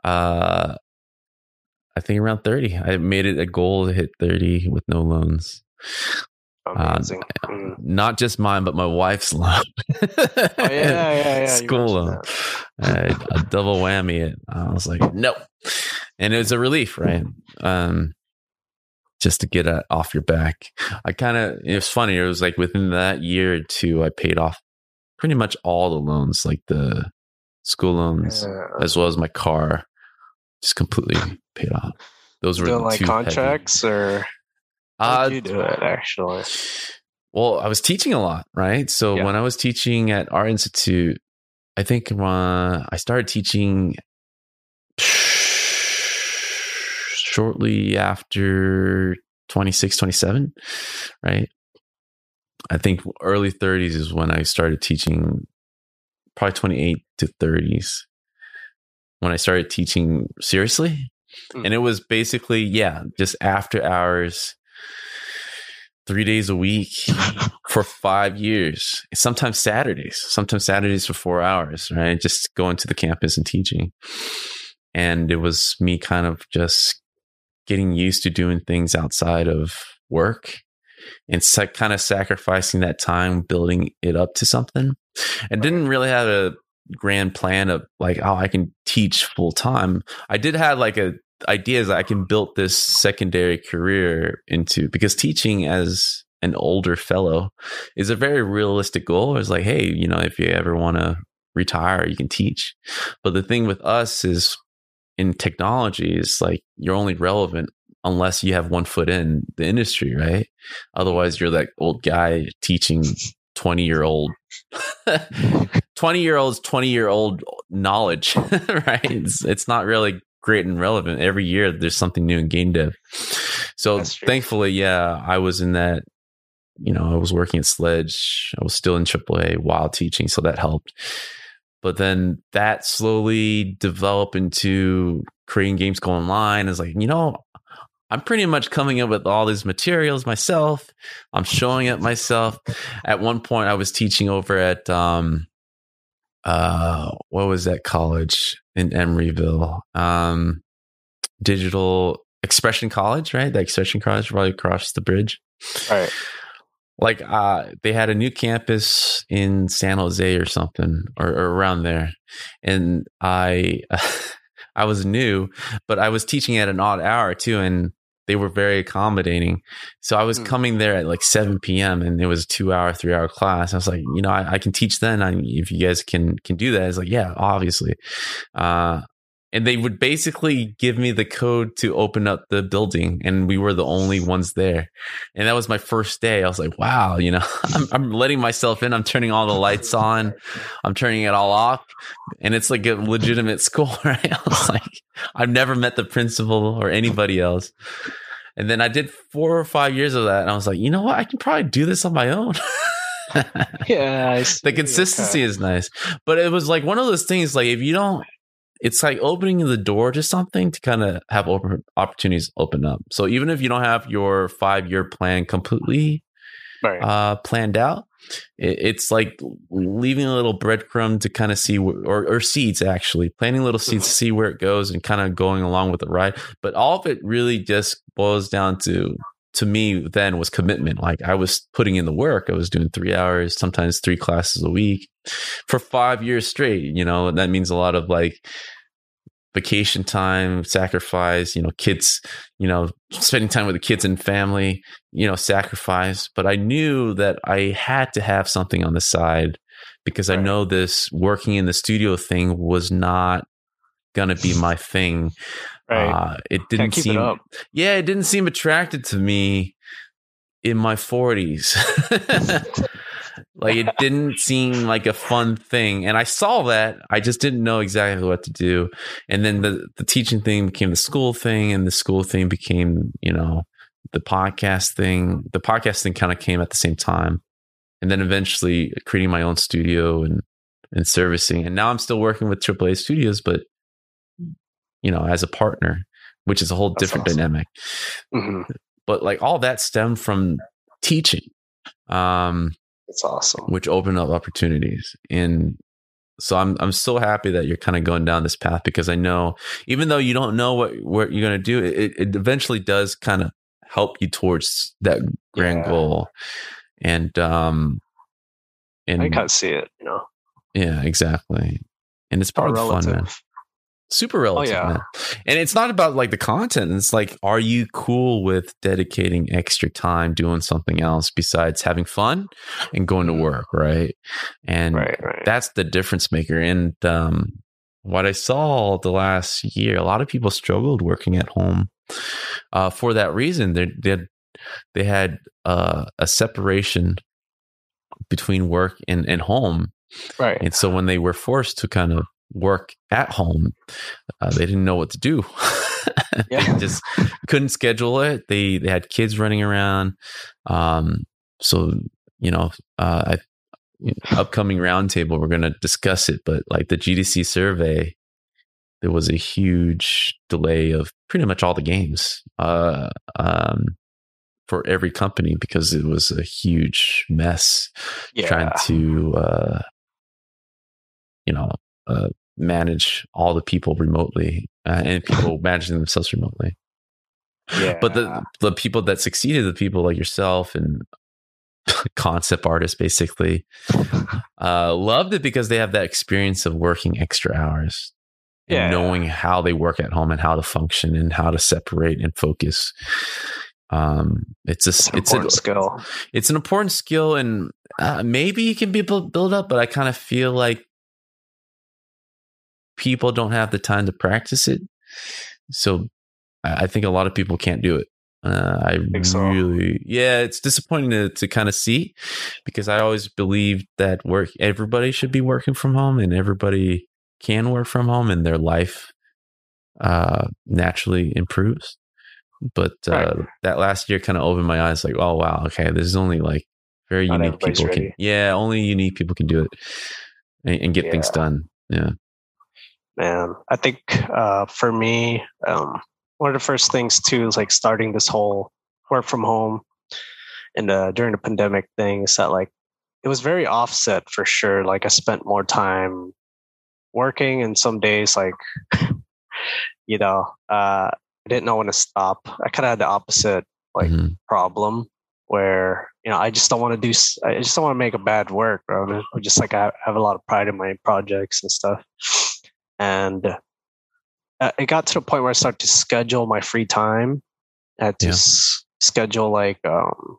uh, I think around 30. I made it a goal to hit 30 with no loans. Uh, mm. not just mine, but my wife's loan. oh, yeah, yeah, yeah. School loan. Uh, a double whammy. It. I was like, no. And it was a relief, right? Um, just to get it off your back. I kind of, it was funny. It was like within that year or two, I paid off pretty much all the loans, like the school loans, as well as my car, just completely paid off. Those were like contracts, heavy. or how uh, you do it actually? Well, I was teaching a lot, right? So yeah. when I was teaching at our Institute, I think uh, I started teaching shortly after 26, 27, right? I think early 30s is when I started teaching probably 28 to 30s when I started teaching seriously. Mm. And it was basically, yeah, just after hours, three days a week for five years, sometimes Saturdays, sometimes Saturdays for four hours, right? Just going to the campus and teaching. And it was me kind of just getting used to doing things outside of work and sa- kind of sacrificing that time building it up to something. And didn't really have a grand plan of like oh i can teach full time i did have like a ideas that i can build this secondary career into because teaching as an older fellow is a very realistic goal. It's like hey you know if you ever want to retire you can teach. But the thing with us is in technology is like you're only relevant unless you have one foot in the industry right? Otherwise you're that old guy teaching 20 year old 20 year olds 20 year old knowledge right? It's, it's not really great and relevant. Every year there's something new in game dev. So thankfully yeah i was in that you know i was working at sledge. I was still in aaa while teaching so that helped but then that slowly developed into creating games go online is like you know I'm pretty much coming up with all these materials myself. I'm showing it myself. At one point, I was teaching over at um, uh, what was that college in Emeryville? Um, Digital Expression College, right? The Expression College right across the bridge. Right. Like uh, they had a new campus in San Jose or something, or, or around there, and I. I was new, but I was teaching at an odd hour too, and they were very accommodating. So I was mm. coming there at like 7 p.m. and it was a two hour, three hour class. I was like, you know, I, I can teach then. I, if you guys can can do that, it's like, yeah, obviously. Uh, and they would basically give me the code to open up the building and we were the only ones there. And that was my first day. I was like wow you know? I'm, I'm, letting myself in. I'm turning all the lights on. I'm turning it all off. And it's like a legitimate school right? I was like i've never met the principal or anybody else. And then i did four or five years of that and i was like you know what? I can probably do this on my own. Yeah the consistency okay. is nice. But it was like one of those things like if you don't it's like opening the door to something to kind of have open opportunities open up. So even if you don't have your five year plan completely right. uh, planned out, it, it's like leaving a little breadcrumb to kind of see wh- or, or seeds actually planting little seeds to mm-hmm. see where it goes and kind of going along with the ride. But all of it really just boils down to to me then was commitment. Like I was putting in the work. I was doing three hours, sometimes three classes a week for five years straight. You know, that means a lot of like vacation time, sacrifice, you know, kids, you know, spending time with the kids and family, you know, sacrifice. But I knew that I had to have something on the side because right. I know this working in the studio thing was not to be my thing. Right. Uh, it didn't seem, it yeah, it didn't seem attracted to me in my 40s. like it didn't seem like a fun thing. And I saw that. I just didn't know exactly what to do. And then the, the teaching thing became the school thing, and the school thing became, you know, the podcast thing. The podcast thing kind of came at the same time. And then eventually creating my own studio and and servicing. And now I'm still working with AAA studios, but you know, as a partner, which is a whole That's different awesome. dynamic. Mm-hmm. But like all that stemmed from teaching. Um, it's awesome. Which open up opportunities. And so I'm I'm so happy that you're kind of going down this path because I know even though you don't know what what you're going to do, it, it eventually does kind of help you towards that grand yeah. goal. And um and I can't see it, you know. Yeah, exactly. And it's part of the fun, man super oh, relative. Oh, yeah. Man. And it's not about like the content. It's like, are you cool with dedicating extra time doing something else besides having fun and going to mm-hmm. work, right? And right, right. that's the difference maker. And um, what I saw the last year, a lot of people struggled working at home uh, for that reason. They, they had, they had uh, a separation between work and, and home. Right. And so when they were forced to kind of work at home. Uh, they didn't know what to do. they just couldn't schedule it. They they had kids running around. Um, so you know, uh, I, you know, upcoming roundtable, we're going to discuss it. But like the GDC survey, there was a huge delay of pretty much all the games uh, um, for every company because it was a huge mess yeah. trying to, uh, you know, uh, manage all the people remotely uh, and people managing themselves remotely. Yeah. But the the people that succeeded, the people like yourself and concept artists basically uh, loved it because they have that experience of working extra hours and yeah. knowing how they work at home and how to function and how to separate and focus um, it's a it's, an it's a skill it's an important skill and uh, maybe it can be built, built up but i kind of feel like people don't have the time to practice it so I think a lot of people can't do it. Uh, I, I so. really, yeah, it's disappointing to, to kind of see because I always believed that work, everybody should be working from home and everybody can work from home and their life uh, naturally improves. But uh, right. that last year kind of opened my eyes like, oh, wow, okay, this is only like very Not unique people can, yeah, only unique people can do it and, and get yeah. things done. Yeah. Man, I think uh, for me, um, one of the first things too is like starting this whole work from home and uh, during the pandemic thing is that like it was very offset for sure. Like I spent more time working and some days like you know uh, I didn't know when to stop. I kind of had the opposite like mm-hmm. problem where you know I just don't want to do I just don't want to make a bad work, bro. I just like I have a lot of pride in my projects and stuff, and uh, it got to the point where I started to schedule my free time. I had to yeah. s- schedule like um,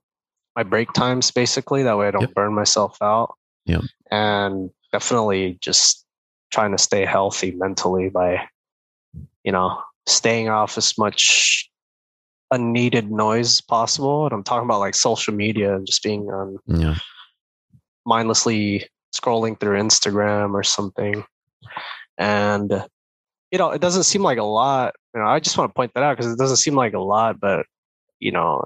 my break times basically. That way I don't yep. burn myself out. Yeah. And definitely just trying to stay healthy mentally by, you know, staying off as much unneeded noise as possible. And I'm talking about like social media and just being on yeah. mindlessly scrolling through Instagram or something. And uh, you know, it doesn't seem like a lot. You know, I just want to point that out because it doesn't seem like a lot, but you know,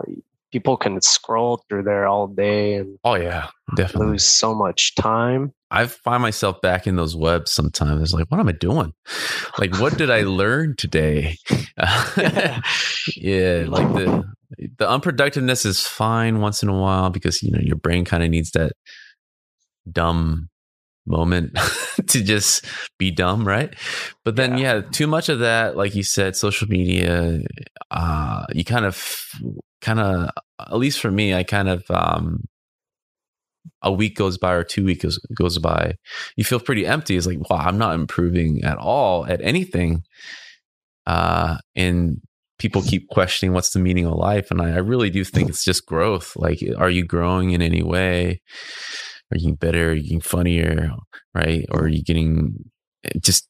people can scroll through there all day and oh yeah, definitely lose so much time. I find myself back in those webs sometimes. It's like, what am I doing? Like, what did I learn today? yeah, like the the unproductiveness is fine once in a while because you know your brain kind of needs that dumb moment to just be dumb, right? But then, yeah. yeah. too much of that, like you said, social media, uh, you kind of, kind of, at least for me, I kind of, um, a week goes by or two weeks goes, goes by, you feel pretty empty. It's like, wow, I'm not improving at all at anything. Uh, and people keep questioning what's the meaning of life. And I, I really do think it's just growth. Like, are you growing in any way? Are you getting better? Are you getting funnier? Right? Or are you getting eh, just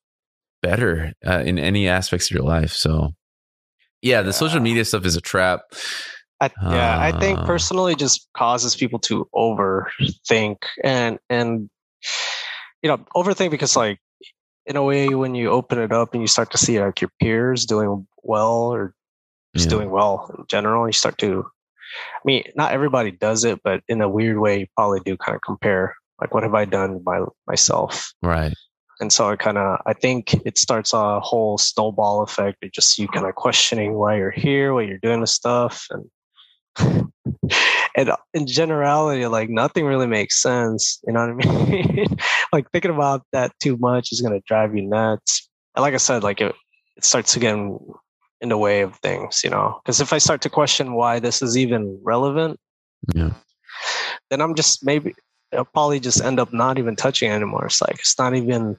better uh, in any aspects of your life? So, yeah, the yeah. social media stuff is a trap. I, yeah, uh, I think uh. personally just causes people to overthink and and you know overthink because like in a way when you open it up and you start to see like your peers doing well or just yeah. doing well in general, you start to I mean, not everybody does it, but in a weird way, you probably do kind of compare. Like, what have I done by myself? Right. And so I kind of, I think it starts a whole snowball effect It just you kind of questioning why you're here, why you're doing the stuff, and and in generality, like nothing really makes sense. You know what I mean? like thinking about that too much is gonna drive you nuts. And like I said, like it, it starts to get in the way of things, you know. Because if I start to question why this is even relevant, yeah, then I'm just maybe I'll probably just end up not even touching anymore. It's like it's not even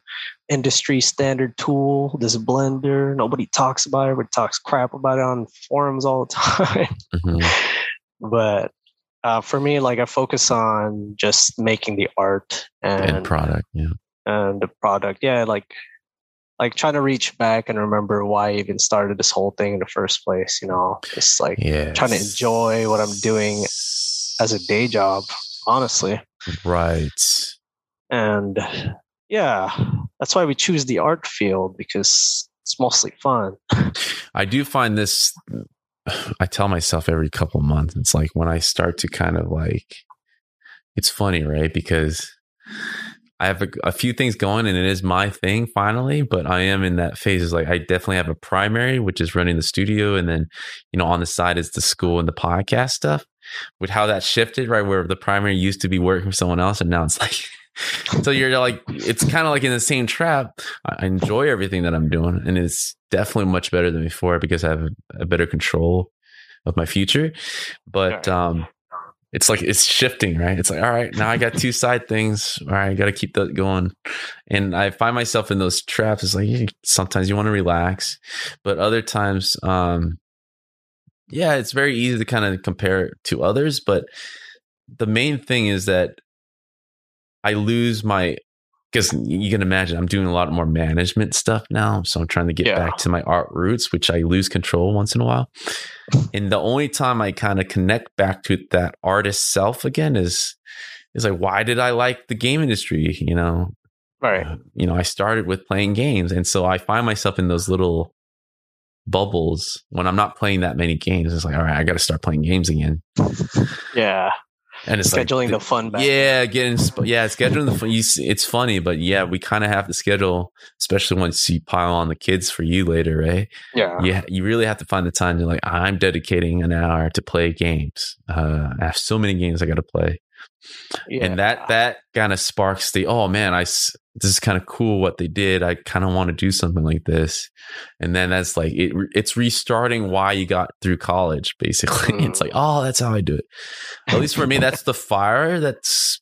industry standard tool. This blender, nobody talks about it. Everybody talks crap about it on forums all the time. Mm-hmm. but uh, for me, like I focus on just making the art and, and product, yeah, and the product, yeah. Like like trying to reach back and remember why I even started this whole thing in the first place, you know, just like yes. trying to enjoy what I'm doing as a day job, honestly. Right. And yeah, that's why we choose the art field because it's mostly fun. I do find this I tell myself every couple months, it's like when I start to kind of like it's funny, right? Because I have a, a, few things going and it is my thing finally, but I am in that phase. Is like I definitely have a primary, which is running the studio, and then you know on the side is the school and the podcast stuff. With how that shifted, right, where the primary used to be working for someone else, and now it's like, so you're like, it's kind of like in the same trap. I enjoy everything that I'm doing, and it's definitely much better than before because I have a better control of my future. But um, it's like it's shifting, right? It's like, all right, now I got two side things. All right, I got to keep that going. And I find myself in those traps. It's like sometimes you want to relax, but other times, um, yeah, it's very easy to kind of compare to others. But the main thing is that I lose my because you can imagine I'm doing a lot more management stuff now. So I'm trying to get yeah. back to my art roots, which I lose control once in a while. and the only time I kind of connect back to that artist self again is is like, why did I like the game industry? You know, right? Uh, you know, I started with playing games, and so I find myself in those little bubbles when I'm not playing that many games. It's like, all right, I got to start playing games again. Yeah and it's scheduling like, the fun back. Yeah, getting yeah, scheduling the fun. You, it's funny, but yeah, we kind of have to schedule, especially once you pile on the kids for you later, right? Yeah, yeah. You really have to find the time to like. I'm dedicating an hour to play games. Uh, I have so many games I got to play. Yeah. And that that kind of sparks the oh man, I this is kind of cool what they did. I kind of want to do something like this. And then that's like it it's restarting why you got through college basically. Mm. It's like, "Oh, that's how I do it." At least for me that's the fire that's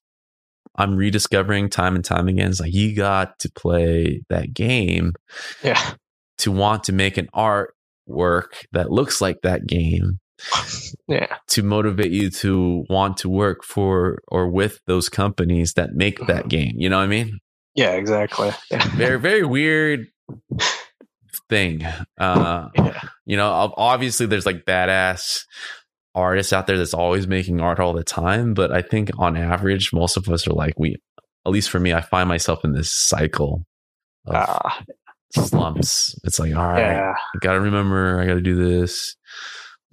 I'm rediscovering time and time again. It's like you got to play that game. Yeah. To want to make an art work that looks like that game yeah to motivate you to want to work for or with those companies that make that mm-hmm. game you know what i mean yeah exactly yeah. very very weird thing uh yeah. you know obviously there's like badass artists out there that's always making art all the time but i think on average most of us are like we at least for me i find myself in this cycle of uh, slumps it's like all right yeah. i gotta remember i gotta do this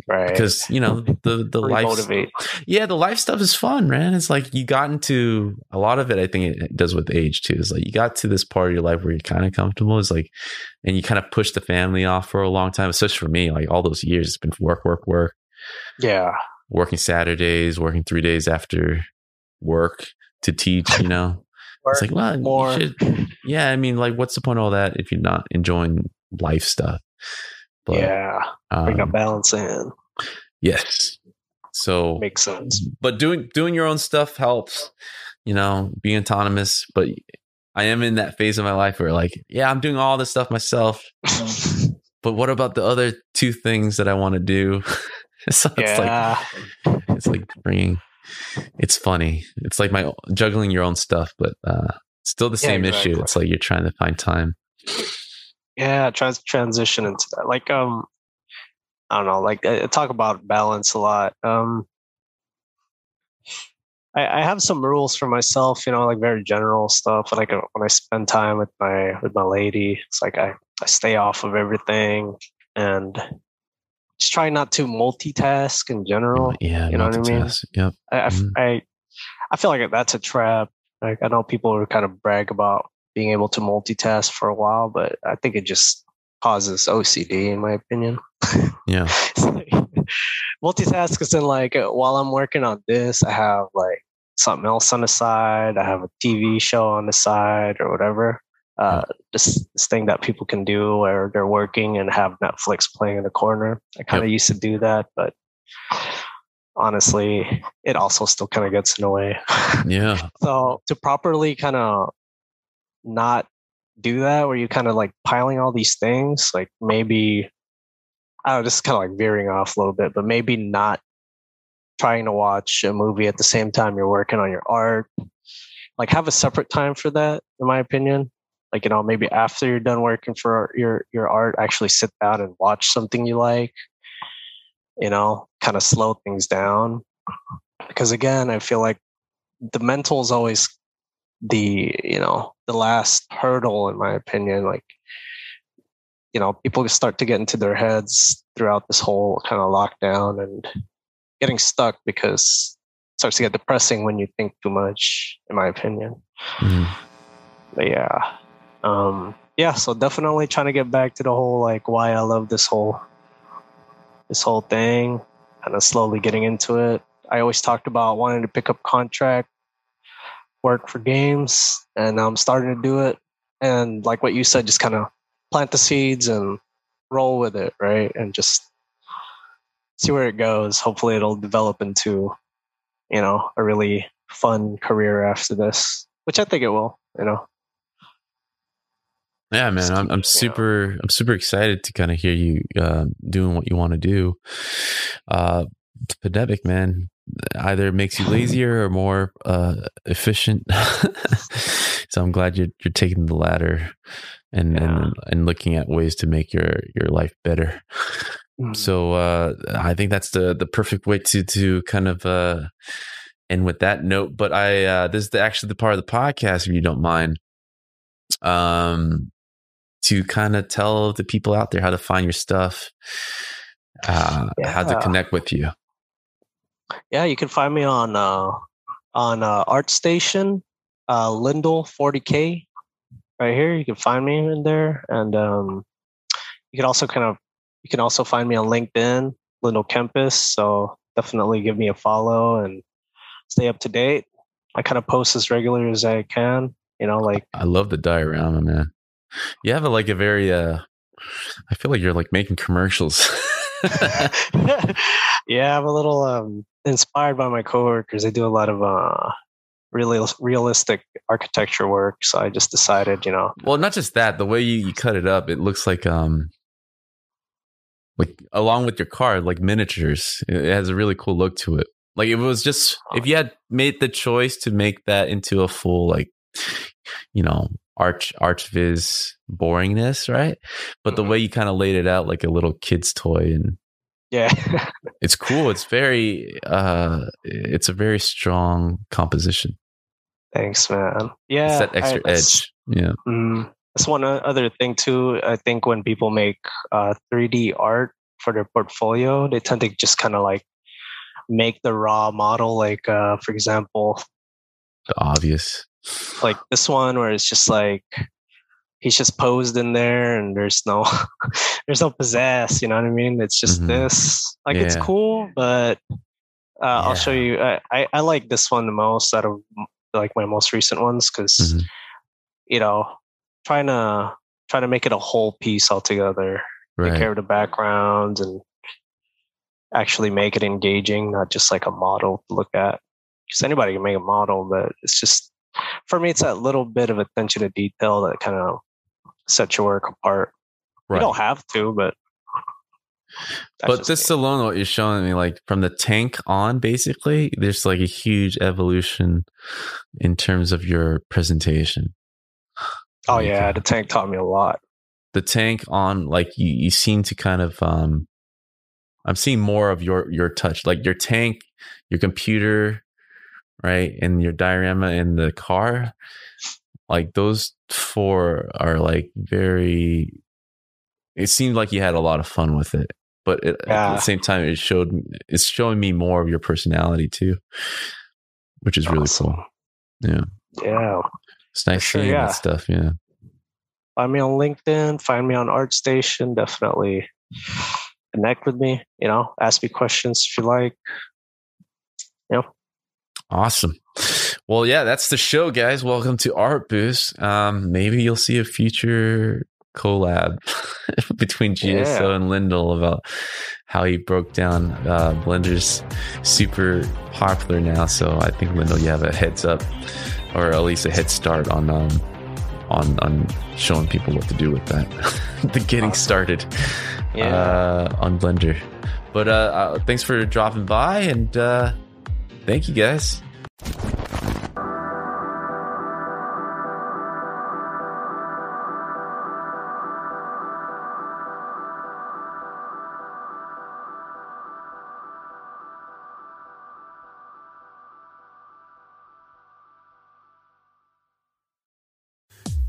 right. Because you know the the life motivate. yeah the life stuff is fun man. It's like you got into a lot of it i think it does with age too. It's like you got to this part of your life where you're kind of comfortable. It's like and you kind of push the family off for a long time especially for me like all those years it's been work work work. Yeah. Working saturdays working three days after work to teach you know? It's like well more. Should, yeah i mean like what's the point of all that if you're not enjoying life stuff but, yeah, bring um, a balance in. Yes. So makes sense. But doing doing your own stuff helps. You know, being autonomous. But I am in that phase of my life where, like, yeah, I'm doing all this stuff myself. but what about the other two things that I want to do? so it's yeah. like it's like bringing. It's funny. It's like my juggling your own stuff, but uh, still the same yeah, exactly. issue. It's like you're trying to find time yeah to transition into that like um i don't know like I talk about balance a lot um I, I have some rules for myself you know like very general stuff like uh, when i spend time with my with my lady it's like i, I stay off of everything and just try not to multitask in general yeah you know what i mean yep I, mm-hmm. I i feel like that's a trap like i know people are kind of brag about being able to multitask for a while, but I think it just causes OCD in my opinion. Yeah. multitask is in like uh, while I'm working on this, I have like something else on the side. I have a TV show on the side or whatever. Uh, this, this thing that people can do where they're working and have Netflix playing in the corner. I kind of yep. used to do that, but honestly, it also still kind of gets in the way. Yeah. so to properly kind of not do that where you kind of like piling all these things like maybe i don't know just kind of like veering off a little bit but maybe not trying to watch a movie at the same time you're working on your art. Like have a separate time for that in my opinion. Like you know maybe after you're done working for your your art actually sit down and watch something you like. You know kind of slow things down. Because again i feel like the mental is always the you know the last hurdle in my opinion like you know people start to get into their heads throughout this whole kind of lockdown and getting stuck because it starts to get depressing when you think too much in my opinion mm. but yeah um yeah so definitely trying to get back to the whole like why i love this whole this whole thing kind of slowly getting into it i always talked about wanting to pick up contract work for games, and I'm starting to do it. And like what you said, just kind of plant the seeds and roll with it, right? And just see where it goes. Hopefully, it'll develop into, you know, a really fun career after this, which I think it will. You know. Yeah, man, I'm, I'm super, I'm super excited to kind of hear you uh, doing what you want to do. Uh, pandemic, man, either makes you lazier or more uh, efficient. so I'm glad you're you're taking the latter and yeah. and and looking at ways to make your your life better. Mm. So uh, I think that's the the perfect way to to kind of uh, end with that note. But I uh, this is the, actually the part of the podcast, if you don't mind, um, to kind of tell the people out there how to find your stuff, uh, yeah. how to connect with you. Yeah, you can find me on uh, on uh, ArtStation, uh, Lindell 40k, right here. You can find me in there, and um, you can also kind of you can also find me on LinkedIn, Lindell Kempis. So definitely give me a follow and stay up to date. I kind of post as regular as I can. You know, like I love the diorama, man. You have a, like a very uh I feel like you're like making commercials. yeah, I'm a little um inspired by my coworkers. They do a lot of uh really realistic architecture work. So I just decided, you know. Well, not just that, the way you, you cut it up, it looks like um like along with your car, like miniatures. It has a really cool look to it. Like it was just if you had made the choice to make that into a full like you know arch ArchViz boringness, right? But the mm-hmm. way you kind of laid it out like a little kid's toy and yeah. it's cool. It's very uh it's a very strong composition. Thanks, man. Yeah. It's that extra I, edge. Yeah. Mm, that's one other thing too. I think when people make uh 3D art for their portfolio, they tend to just kind of like make the raw model like uh for example the obvious like this one where it's just like he's just posed in there and there's no there's no pizzazz you know what i mean it's just mm-hmm. this like yeah. it's cool but uh, yeah. i'll show you I, I, I like this one the most out of like my most recent ones because mm-hmm. you know trying to trying to make it a whole piece altogether right. take care of the background and actually make it engaging not just like a model to look at because anybody can make a model but it's just for me, it's that little bit of attention to detail that kind of sets your work apart. Right. You don't have to, but. But this me. alone, what you're showing me, like from the tank on, basically, there's like a huge evolution in terms of your presentation. Oh like, yeah, the tank taught me a lot. The tank on, like you, you seem to kind of, um, I'm seeing more of your your touch, like your tank, your computer, right? And your diorama in the car, like those four are like very. It seemed like you had a lot of fun with it, but it, yeah. at the same time, it showed it's showing me more of your personality too, which is really awesome. cool. Yeah, yeah, it's nice sure, seeing yeah. that stuff. Yeah, find me on LinkedIn. Find me on ArtStation. Definitely connect with me. You know, ask me questions if you like. You know, Awesome. Well, yeah, that's the show, guys. Welcome to Art Boost. Um, maybe you'll see a future collab between GSO yeah. and Lindell about how he broke down uh, Blender's super popular now. So I think Lindell, you have a heads up, or at least a head start on um, on on showing people what to do with that. the getting awesome. started yeah. uh, on Blender. But uh, uh, thanks for dropping by and uh, Thank you guys.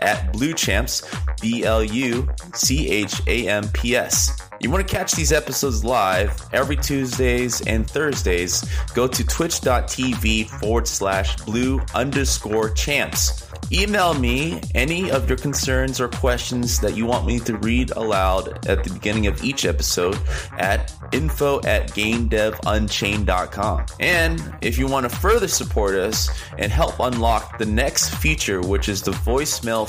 at BluChamps, B L U C H A M P S. You want to catch these episodes live every Tuesdays and Thursdays? Go to twitch.tv forward slash blue underscore champs. Email me any of your concerns or questions that you want me to read aloud at the beginning of each episode at info at gamedevunchained.com. And if you want to further support us and help unlock the next feature, which is the voicemail